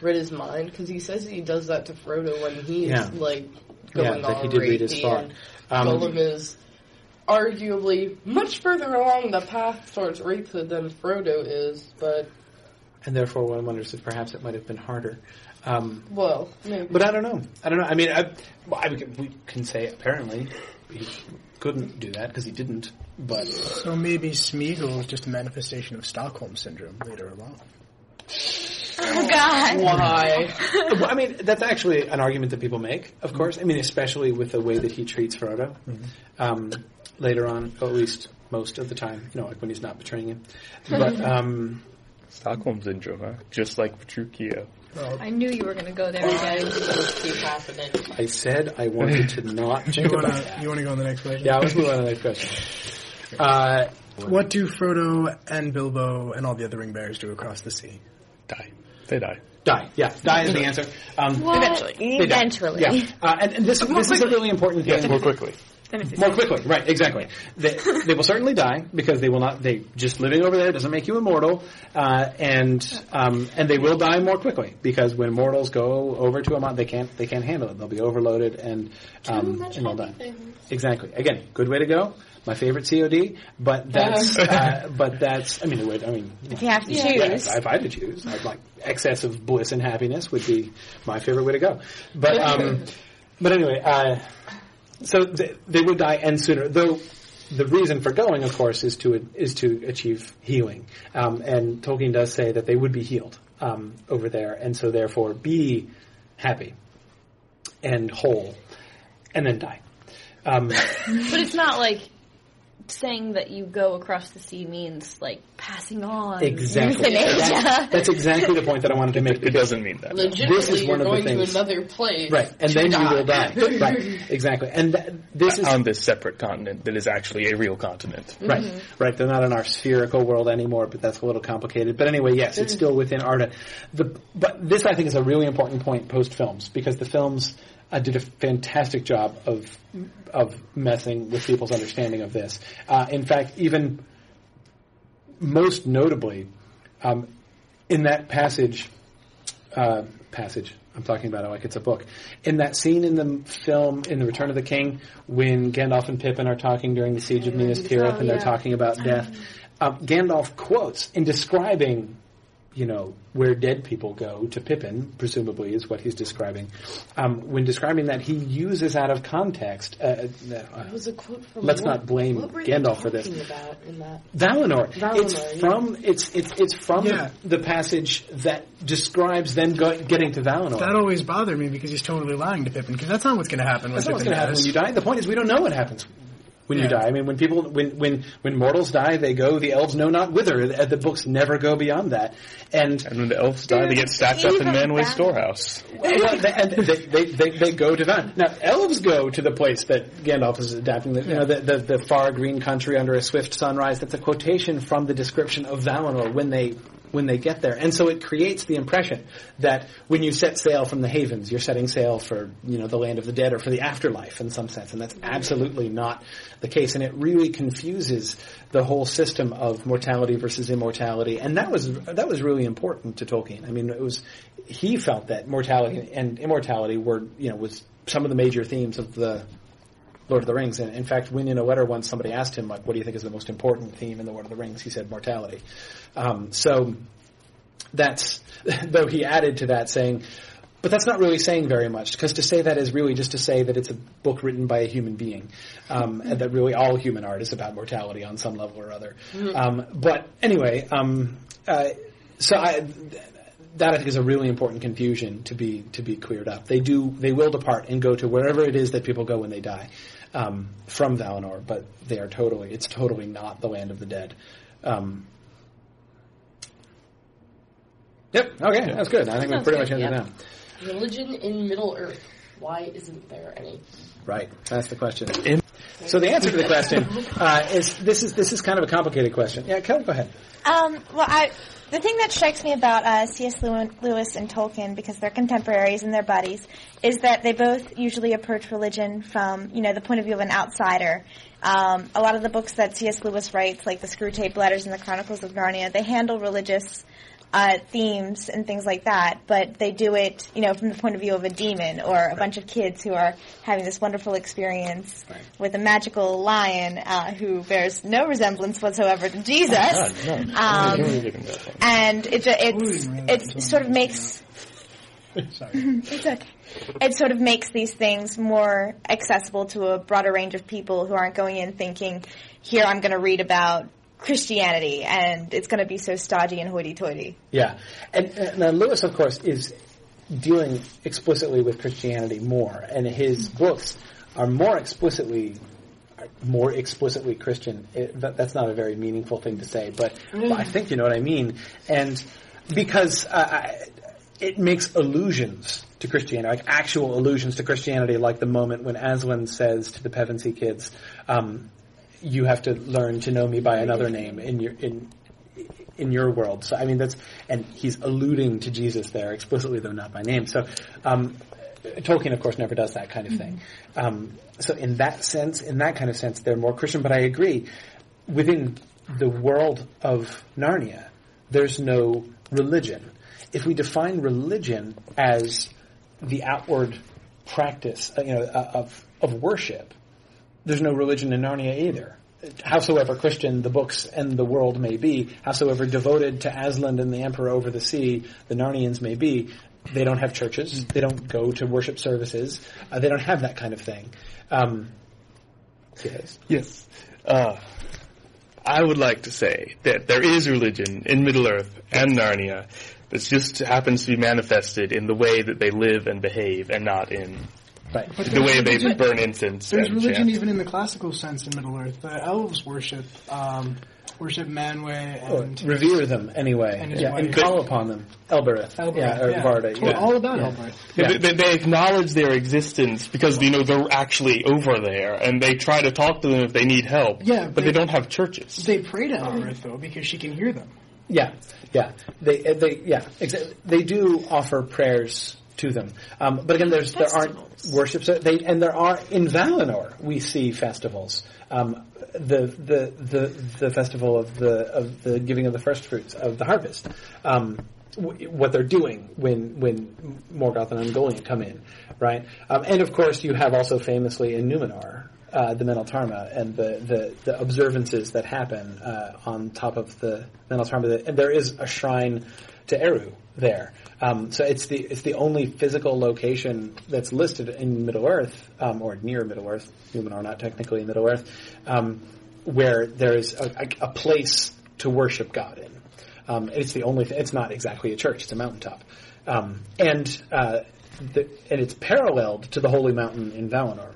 F: read his mind? Because he says he does that to Frodo when he's
C: Yeah.
F: like
C: Yeah,
F: going
C: that he did read his thought. Um,
F: Gollum is arguably much further along the path towards wraithhood than Frodo is, but
C: and therefore one wonders if perhaps it might have been harder. Um,
F: well, maybe.
C: but I don't know. I don't know. I mean, I, well, I, we can say apparently he couldn't do that because he didn't. But
D: So maybe Smeagol is just a manifestation of Stockholm syndrome later along.
H: Oh God.
F: Why?
C: well, I mean, that's actually an argument that people make. Of course, I mean, especially with the way that he treats Frodo um, later on, or at least most of the time. You know, like when he's not betraying him. But um,
E: Stockholm syndrome, huh? Just like Petruchio.
B: I knew you were going to go there again.
F: Just keep.
C: I said I wanted to not
D: You
C: think about
D: wanna,
C: that.
D: you wanna go on the next question?
C: Yeah, let's move on to the next question. Uh,
D: What do Frodo and Bilbo and all the other ring bearers do across the sea?
E: Die. They die.
C: Die. Yeah, die is the answer. Um,
H: Eventually. Eventually.
C: Yeah. Uh, and, and this, this is a really important thing.
E: Yes, more quickly.
C: More quickly, right? Exactly. They, they will certainly die because they will not. They just living over there doesn't make you immortal, uh, and um, and they will die more quickly because when mortals go over to a mountain, they can't they can't handle it. They'll be overloaded and um, and they'll die. Exactly. Again, good way to go. My favorite COD, but that's uh, but that's. I mean, it would. I mean,
H: If you have to
C: yeah,
H: choose.
C: if, if I had to choose, I'd like excess of bliss and happiness would be my favorite way to go. But um, but anyway, uh, so they, would die and sooner. Though the reason for going, of course, is to is to achieve healing. Um, and Tolkien does say that they would be healed um, over there, and so therefore be happy and whole, and then die. Um,
I: But it's not like saying that you go across the sea means like passing on.
C: exactly.
H: Euthanasia.
C: That's, that's exactly the point that I wanted to make.
E: It doesn't mean that.
C: This is
F: Legitimately, you're
C: one of the
F: going to
C: things-
F: another place.
C: Right, and
F: to
C: then you will die. Right, exactly. And th- this is
E: on this separate continent that is actually a real continent.
C: Right, right. They're not in our spherical world anymore, but that's a little complicated. But anyway, yes, it's mm-hmm. still within Arda. The but this I think is a really important point post films because the films uh, did a fantastic job of of messing with people's understanding of this. Uh, in fact, even most notably, um, in that passage, uh, passage. I'm talking about it like it's a book. In that scene in the film in The Return of the King, when Gandalf and Pippin are talking during the siege of Minas Tirith, and they're
F: yeah.
C: talking about death, uh, Gandalf quotes in describing, you know, where dead people go to Pippin, presumably is what he's describing. Um, when describing that, he uses out of context. Uh, uh,
F: It was a quote from.
C: Let's
F: what-
C: not blame
F: what were
C: Gandalf
F: they
C: for this.
F: About in that?
C: Valinor.
F: Valinor,
C: It's
F: yeah.
C: from it's it's it's from
D: Yeah.
C: the passage that describes them go, getting to Valinor.
D: That always bothered me because he's totally lying to Pippin because that's not what's going to happen.
C: That's
D: when
C: not what's going to happen when you die. The point is, we don't know what happens when you die. I mean, when people, when when when mortals die, they go. The elves know not whither. The, the books never go beyond that. And
E: And when the elves die, they get stacked up in
H: even
E: Manway's
H: that-
E: storehouse.
C: well, they, and they, they, they, they go to Van. Now, elves go to the place that Gandalf is adapting, the, you know, the, the, the far green country under a swift sunrise. That's a quotation from the description of Valinor when they when they get there. And so it creates the impression that when you set sail from the havens, you're setting sail for, you know, the land of the dead or for the afterlife in some sense. And that's absolutely not the case. And it really confuses the whole system of mortality versus immortality. And that was, that was really important to Tolkien. I mean, it was, he felt that mortality and immortality were, you know, was some of the major themes of the Lord of the Rings. And in fact, when in a letter once somebody asked him, like, what do you think is the most important theme in the Lord of the Rings? He said mortality. Um, so that's, though he added to that saying, but that's not really saying very much, because to say that is really just to say that it's a book written by a human being, um, and that really all human art is about mortality on some level or other. Um, but anyway, um, uh, so I, that I think is a really important confusion to be to be cleared up. They do they will depart and go to wherever it is that people go when they die um, from Valinor, but they are totally it's totally not the land of the dead. Um, yep. Okay, that's good. I think we
F: Sounds
C: pretty
F: good,
C: much ended
F: yeah.
C: now.
F: Religion in Middle Earth. Why isn't there any?
C: Right. That's the question. So the answer to the question uh, is this is this is kind of a complicated question. Yeah, Kelly, go ahead.
H: Um, well, I, the thing that strikes me about uh, C.S. Lewis and Tolkien, because they're contemporaries and they're buddies, is that they both usually approach religion from, you know, the point of view of an outsider. Um, a lot of the books that C.S. Lewis writes, like the Screwtape Letters and the Chronicles of Narnia, they handle religious uh, themes and things like that, but they do it, you know, from the point of view of a demon or a bunch of kids who are having this wonderful experience with a magical lion uh, who bears no resemblance whatsoever to Jesus.
E: None, none.
H: Um,
E: Really didn't know that.
H: and it ju- it's it sort of makes
D: Sorry.
H: it's okay. It sort of makes these things more accessible to a broader range of people who aren't going in thinking, "Here, I'm going to read about Christianity, and it's going to be so stodgy and hoity-toity."
C: Yeah, and now Lewis, of course, is dealing explicitly with Christianity more, and his books are more explicitly more explicitly Christian. It, that, that's not a very meaningful thing to say, but, but I think you know what I mean. And because uh, I, it makes allusions to Christianity, like actual allusions to Christianity, like the moment when Aslan says to the Pevensie kids, um, "You have to learn to know me by another name in your in in your world." So I mean, that's and he's alluding to Jesus there explicitly, though not by name. So. Um, Tolkien, of course, never does that kind of thing. Um, so, in that sense, in that kind of sense, they're more Christian. But I agree, within the world of Narnia, there's no religion. If we define religion as the outward practice, you know, uh, of of worship, there's no religion in Narnia either. Howsoever Christian the books and the world may be, howsoever devoted to Aslan and the Emperor over the sea the Narnians may be, they don't have churches. They don't go to worship services. Uh, they don't have that kind of thing. Um, yes.
E: Yes. Uh, I would like to say that there is religion in Middle Earth and Narnia It just happens to be manifested in the way that they live and behave and not in
C: Right.
E: the way they burn incense
D: There's religion
E: chant.
D: even in the classical sense in Middle Earth. The elves worship um, worship Manwë
C: Or
D: and
C: revere them anyway.
D: And
C: yeah, and call upon them. Elbereth.
D: Elbereth,
C: Yeah, or
D: yeah.
C: Varda.
D: Well,
C: Yeah.
D: all about
C: yeah.
D: Elbereth.
E: Yeah,
C: Yeah.
E: They, they acknowledge their existence because you know they're actually over there, and they try to talk to them if they need help.
D: Yeah,
E: but
D: but-
E: they don't have churches.
D: They pray to Elbereth though because she can hear them.
C: Yeah, yeah. They, uh, they, yeah. Exa- they do offer prayers to them, um, but again, there's there aren't worships. They and there are in Valinor we see festivals. Um, the, the the the festival of the of the giving of the first fruits of the harvest. Um, w- what they're doing when when Morgoth and Ungoliant come in, right? Um, and of course, you have also famously in Numenor. Uh, the Meneltarma and the, the, the observances that happen uh, on top of the Meneltarma, and there is a shrine to Eru there. Um, so it's the it's the only physical location that's listed in Middle Earth um, or near Middle Earth, Numenor, not technically Middle Earth, um, where there is a, a, a place to worship God in. Um, it's the only. Th- it's not exactly a church; it's a mountaintop, um, and uh, the, and it's paralleled to the Holy Mountain in Valinor.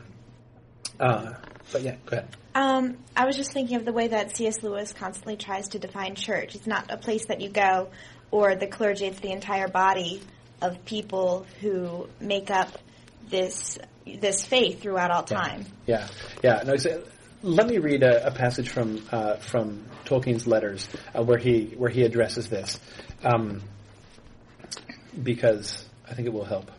C: Uh, but yeah, go ahead.
H: Um, I was just thinking of the way that C.S. Lewis constantly tries to define church. It's not a place that you go or the clergy, it's the entire body of people who make up this this faith throughout all time.
C: Yeah, yeah. No, so let me read a, a passage from uh, from Tolkien's letters uh, where he where he addresses this, um, because I think it will help.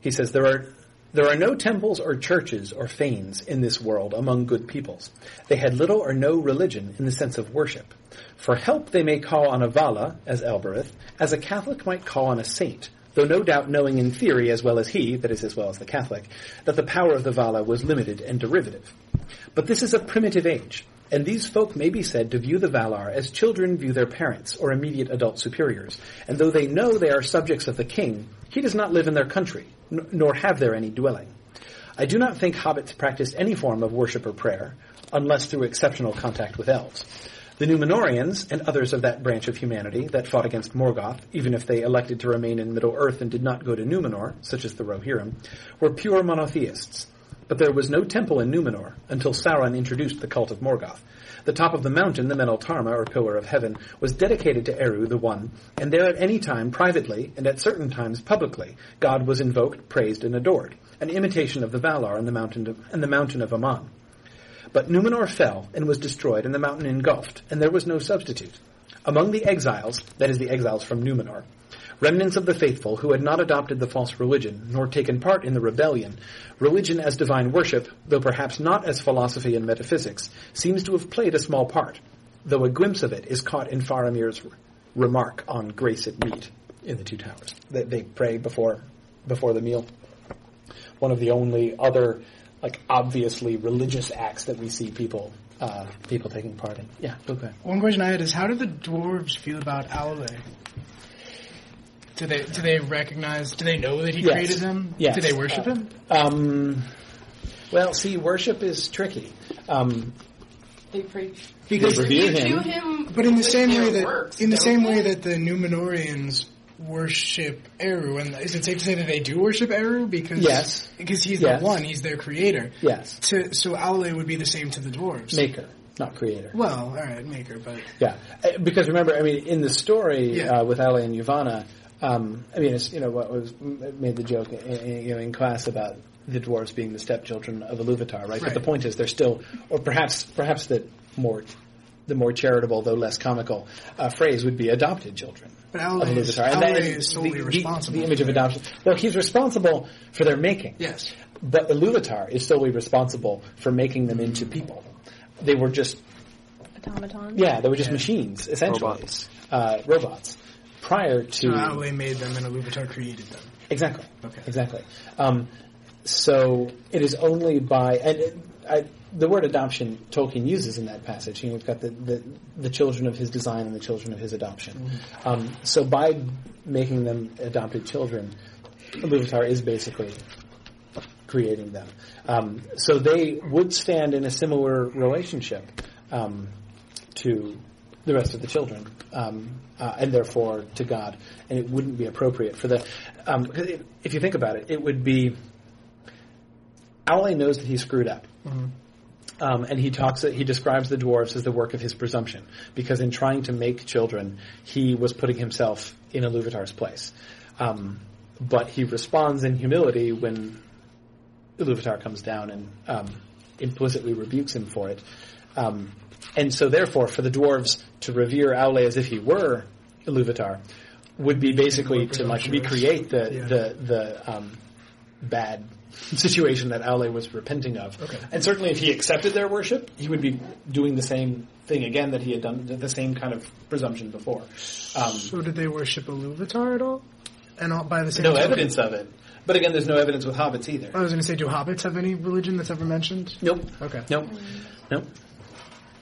C: He says there are there are no temples or churches or fanes in this world among good peoples. They had little or no religion in the sense of worship. For help they may call on a Vala, as Elbereth, as a Catholic might call on a saint, though no doubt knowing in theory as well as he, that is as well as the Catholic, that the power of the Vala was limited and derivative. But this is a primitive age, and these folk may be said to view the Valar as children view their parents or immediate adult superiors, and though they know they are subjects of the king, he does not live in their country, n- nor have there any dwelling. I do not think hobbits practiced any form of worship or prayer, unless through exceptional contact with elves. The Numenorians and others of that branch of humanity that fought against Morgoth, even if they elected to remain in Middle Earth and did not go to Numenor, such as the Rohirrim, were pure monotheists. But there was no temple in Numenor until Sauron introduced the cult of Morgoth. The top of the mountain, the Meneltarma, or Pillar of Heaven, was dedicated to Eru, the One, and there at any time, privately, and at certain times publicly, God was invoked, praised, and adored, an imitation of the Valar and the mountain of, and the mountain of Aman. But Numenor fell and was destroyed, and the mountain engulfed, and there was no substitute. Among the exiles, that is the exiles from Numenor, remnants of the faithful who had not adopted the false religion, nor taken part in the rebellion, religion as divine worship, though perhaps not as philosophy and metaphysics, seems to have played a small part, though a glimpse of it is caught in Faramir's remark on grace at meat in the Two Towers. that they pray before before the meal. One of the only other like obviously religious acts that we see people uh, people taking part in. Yeah, okay.
D: One question I had is how do the dwarves feel about Aule? Do they do they recognize? Do they know that he
C: Yes.
D: created them?
C: Yes.
D: Do they worship him?
C: Um, well, see, worship is tricky. Um,
F: They preach.
D: Because
C: They revere
F: They
C: him.
F: him
D: But in the same way that
F: works,
D: in the
F: don't
D: same
F: they?
D: way that the Numenorians worship Eru, and is it safe to say that they do worship Eru because
C: Yes.
D: because he's
C: Yes.
D: the one, he's their creator.
C: yes,
D: To, so Aule would be the same to the dwarves.
C: maker, not creator.
D: Well, all right, maker, but
C: Yeah, Uh, because remember, I mean, in the story
D: Yeah.
C: uh, with Aule and Yavanna, um, I mean, it's you know what was made the joke in, in, you know in class about the dwarves being the stepchildren of Iluvatar, right? But the point is, they're still, or perhaps perhaps the more the more charitable though less comical uh, phrase would be adopted children.
D: but
C: of
D: Aule is,
C: Iluvatar.
D: Aule
C: that
D: is solely
C: the, the-
D: responsible.
C: The image of adoption. Well, he's responsible for their making.
D: Yes.
C: But Iluvatar is solely responsible for making them into people. They were just
I: Automaton.
C: yeah, they were just machines essentially,
A: Robots.
C: Uh, robots. Prior to
D: So Aule made them, and Iluvatar created them.
C: exactly,
D: Okay.
C: exactly. Um, so it is only by and it, I, the word adoption Tolkien uses in that passage. You know, we've got the, the the children of his design and the children of his adoption.
D: Mm-hmm.
C: Um, so by making them adopted children, Iluvatar is basically creating them. Um, so they would stand in a similar relationship um, to the rest of the children, um, uh, and therefore to God. And it wouldn't be appropriate for the. Um, it, if you think about it, it would be. Aule knows that he screwed up. Um, and he talks, he describes the dwarves as the work of his presumption, because in trying to make children, he was putting himself in Iluvatar's place. Um, but he responds in humility when Iluvatar comes down and um, implicitly rebukes him for it. Um, and so, therefore, for the dwarves to revere Aule as if he were Iluvatar would be basically to like recreate the
D: Yeah.
C: the the um, bad situation that Aule was repenting of.
D: Okay.
C: And certainly, if he accepted their worship, he would be doing the same thing again that he had done, the same kind of presumption before. Um,
D: So did they worship Iluvatar at all? And all, by the same
C: no
D: token-
C: evidence of it. But again, there's no evidence with hobbits either.
D: I was going to say, do hobbits have any religion that's ever mentioned?
C: Nope.
D: Okay.
C: Nope. Nope.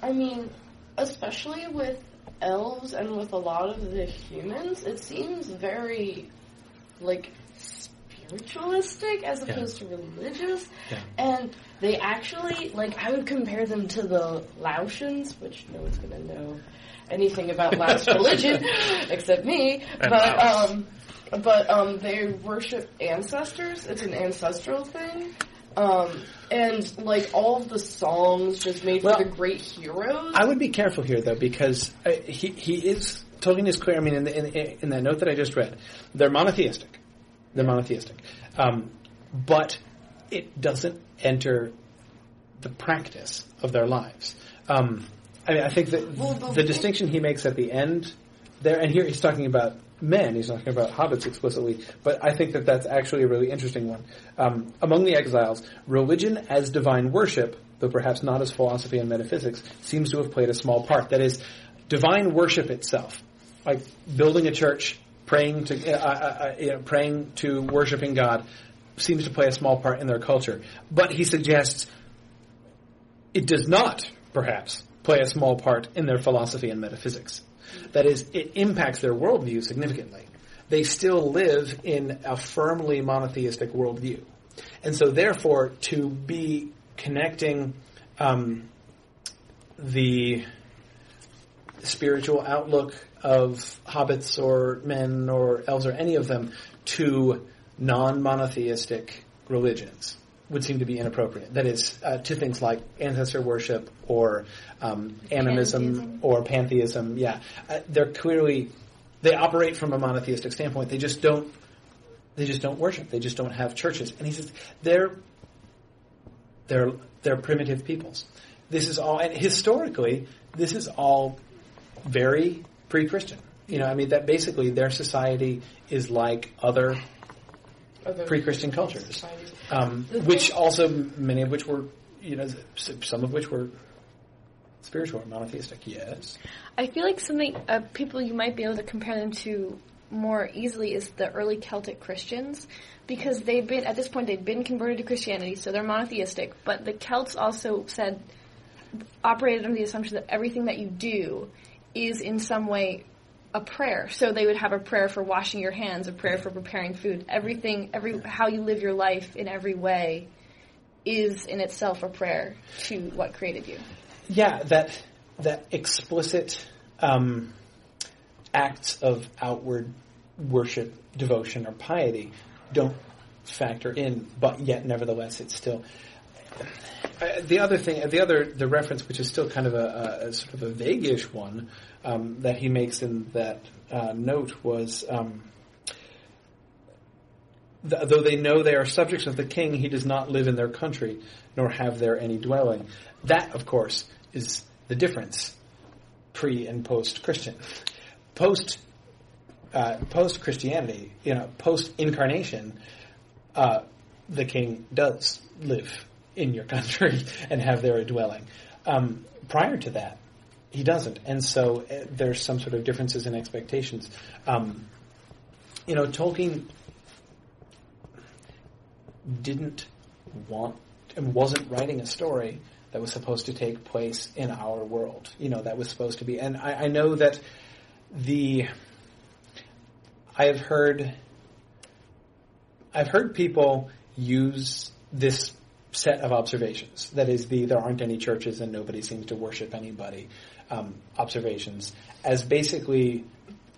F: I mean, especially with elves and with a lot of the humans, it seems very like spiritualistic as
C: Yeah.
F: opposed to religious.
C: Yeah.
F: And they actually like I would compare them to the Laotians, which no one's gonna know anything about Laos religion except me.
E: And
F: but
E: Laos.
F: um but um they worship ancestors. It's an ancestral thing. Um, and like all of the songs just made
C: Well,
F: for the great heroes.
C: I would be careful here, though, because uh, he he is Tolkien is clear. I mean, in, the, in, in that note that I just read, they're monotheistic. They're monotheistic, um, but it doesn't enter the practice of their lives. Um, I mean, I think that
F: Well, the-
C: the distinction he makes at the end there, and here he's talking about men, he's talking about hobbits explicitly, but I think that that's actually a really interesting one. Um, among the exiles, religion as divine worship, though perhaps not as philosophy and metaphysics, seems to have played a small part. That is, divine worship itself, like building a church, praying to, uh, uh, uh, praying to worshiping God, seems to play a small part in their culture. But he suggests it does not, perhaps, play a small part in their philosophy and metaphysics. That is, it impacts their worldview significantly. They still live in a firmly monotheistic worldview. And so, therefore, to be connecting um, the spiritual outlook of hobbits or men or elves or any of them to non-monotheistic religions would seem to be inappropriate. That is, uh, to things like ancestor worship or um, animism
H: Pantheism.
C: or pantheism. Yeah, uh, they're clearly they operate from a monotheistic standpoint. They just don't they just don't worship. They just don't have churches. And he says they're they're they're primitive peoples. This is all, and historically, this is all very pre-Christian. You know, I mean that basically their society is like other
F: Other
C: pre-Christian cultures,
F: societies.
C: Um, which also many of which were, you know, some of which were spiritual, monotheistic. Yes.
B: I feel like something uh, people you might be able to compare them to more easily is the early Celtic Christians because they've been at this point they've been converted to Christianity, so they're monotheistic. But the Celts also said operated under the assumption that everything that you do is in some way a prayer. So they would have a prayer for washing your hands, a prayer for preparing food. Everything, every how you live your life in every way is in itself a prayer to what created you.
C: Yeah, that that explicit um, acts of outward worship, devotion, or piety don't factor in, but yet nevertheless it's still. Uh, the other thing, the other, the reference, which is still kind of a, a, sort of a vaguish one um, that he makes in that uh, note was. Um, th- though they know they are subjects of the king, he does not live in their country, nor have there any dwelling. That, of course, is the difference pre and post Christian. Post uh, post Christianity, you know, post incarnation, uh, the king does live in your country and have there a dwelling. Um, prior to that, he doesn't, and so uh, there's some sort of differences in expectations. Um, you know, Tolkien didn't want and wasn't writing a story that was supposed to take place in our world. You know, that was supposed to be. And I, I know that the I have heard I've heard people use this set of observations. That is the there aren't any churches and nobody seems to worship anybody um, observations as basically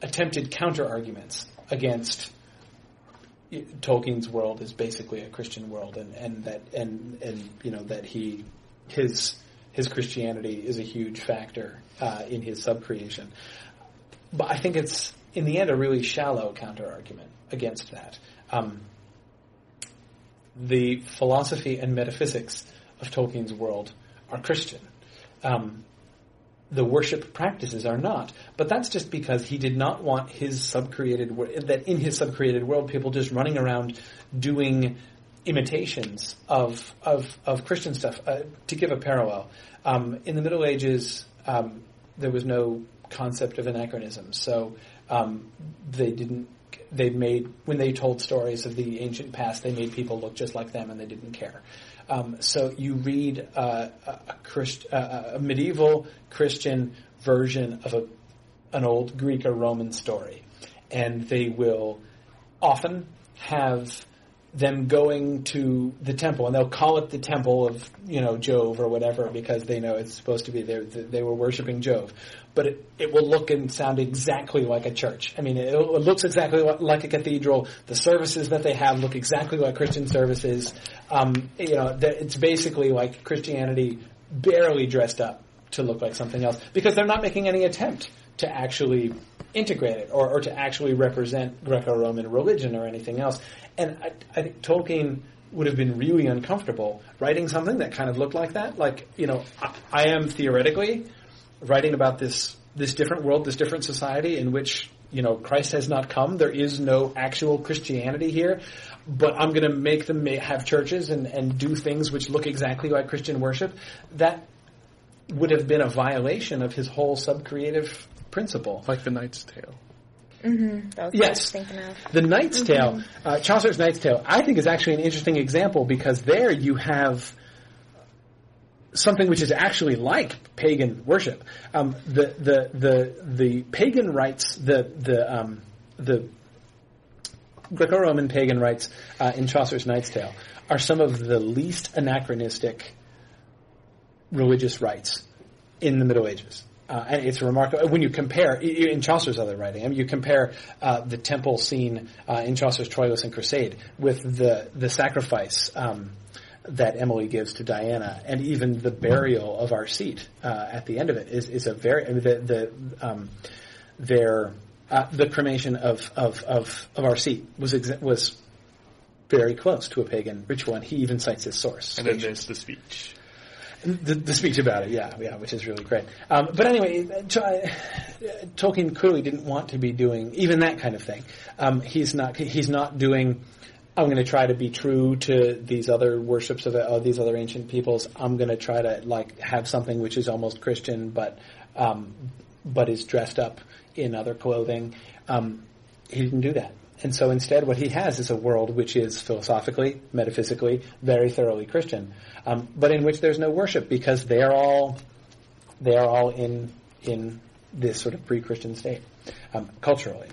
C: attempted counter arguments against Tolkien's world is basically a Christian world, and, and that and and you know that he his his Christianity is a huge factor uh, in his subcreation. But I think it's in the end a really shallow counter argument against that. Um, the philosophy and metaphysics of Tolkien's world are Christian. Um, the worship practices are not. But that's just because he did not want his subcreated that in his subcreated world, people just running around doing imitations of of, of Christian stuff. Uh, to give a parallel, um, in the Middle Ages, um, there was no concept of anachronism, so um, they didn't. They made when they told stories of the ancient past, they made people look just like them, and they didn't care. Um, so you read uh, a, Christ, uh, a medieval Christian version of a, an old Greek or Roman story, and they will often have them going to the temple, and they'll call it the temple of you know Jove or whatever because they know it's supposed to be there. They were worshiping Jove, but it, it will look and sound exactly like a church. I mean, it, it looks exactly like a cathedral. The services that they have look exactly like Christian services. Um, you know, it's basically like Christianity barely dressed up to look like something else because they're not making any attempt to actually integrate it or, or to actually represent Greco-Roman religion or anything else. And I, I think Tolkien would have been really uncomfortable writing something that kind of looked like that. Like, you know, I, I am theoretically writing about this this different world, this different society in which you know Christ has not come. There is no actual Christianity here, but I'm going to make them have churches and and do things which look exactly like Christian worship. That would have been a violation of his whole subcreative principle,
E: like the Knight's Tale.
H: Mm-hmm.
C: yes, the Knight's mm-hmm. Tale, uh, Chaucer's Knight's Tale, I think is actually an interesting example because there you have something which is actually like pagan worship. Um, the the the the pagan rites, the the um, the Greco-Roman pagan rites uh, in Chaucer's Knight's Tale are some of the least anachronistic religious rites in the Middle Ages. Uh, and it's remarkable when you compare in Chaucer's other writing. I mean, you compare uh, the temple scene uh, in Chaucer's Troilus and Criseyde with the the sacrifice um, that Emily gives to Diana, and even the burial of Arcite uh, at the end of it is, is a very I mean, the the um, their uh, the cremation of of of, of Arcite was exa- was very close to a pagan ritual, and he even cites his source.
E: And then there's the speech.
C: The, the, speech about it, yeah, yeah, which is really great. Um, but anyway, Tolkien clearly didn't want to be doing even that kind of thing. Um, he's not. He's not doing. I'm going to try to be true to these other worships of, of these other ancient peoples. I'm going to try to like have something which is almost Christian, but um, but is dressed up in other clothing. Um, he didn't do that. And so instead, what he has is a world which is philosophically, metaphysically, very thoroughly Christian, um, but in which there's no worship because they are all they are all in in this sort of pre-Christian state um, culturally.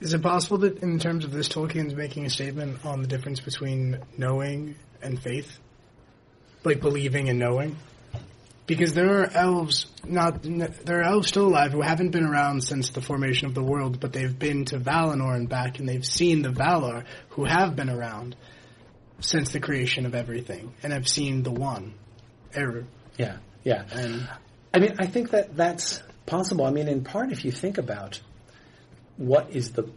D: Is it possible that, in terms of this, Tolkien's making a statement on the difference between knowing and faith, like believing and knowing? because there are elves not there are elves still alive who haven't been around since the formation of the world, but they've been to Valinor and back, and they've seen the Valar who have been around since the creation of everything, and have seen the One, Eru.
C: Yeah, yeah. And I mean, I think that that's possible. I mean, in part, if you think about what is the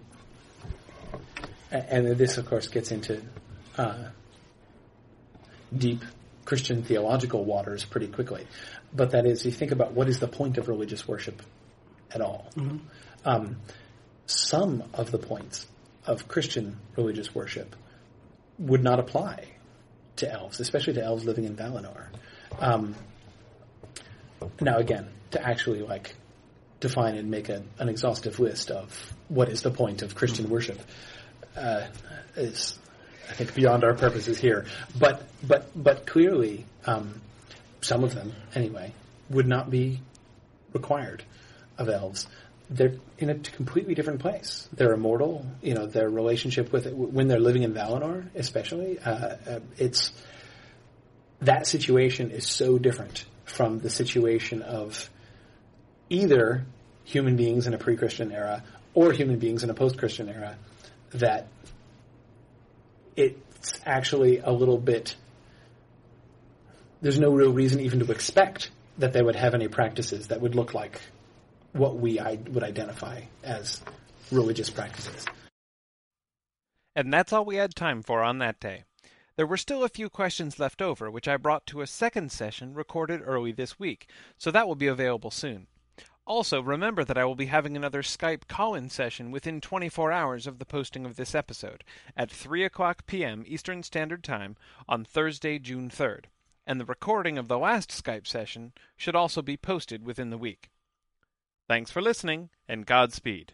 C: and this, of course, gets into uh, deep Christian theological waters pretty quickly. But that is, you think about what is the point of religious worship at all. Mm-hmm. Um, some of the points of Christian religious worship would not apply to elves, especially to elves living in Valinor. Um, now, again, to actually like define and make a, an exhaustive list of what is the point of Christian mm-hmm. worship uh, is I think beyond our purposes here. But but but clearly, um, some of them anyway would not be required of elves. They're in a completely different place. They're immortal. You know, their relationship with it, when they're living in Valinor, especially, uh, uh, it's that situation is so different from the situation of either human beings in a pre-Christian era or human beings in a post-Christian era that it's actually a little bit. There's no real reason even to expect that they would have any practices that would look like what we would identify as religious practices.
A: And that's all we had time for on that day. There were still a few questions left over, which I brought to a second session recorded early this week, so that will be available soon.
C: Also, remember that I will be having another Skype call-in session within 24 hours of the posting of this episode at 3 o'clock p.m. Eastern Standard Time on Thursday, June 3rd. And the recording of the last Skype session should also be posted within the week. Thanks for listening, and Godspeed.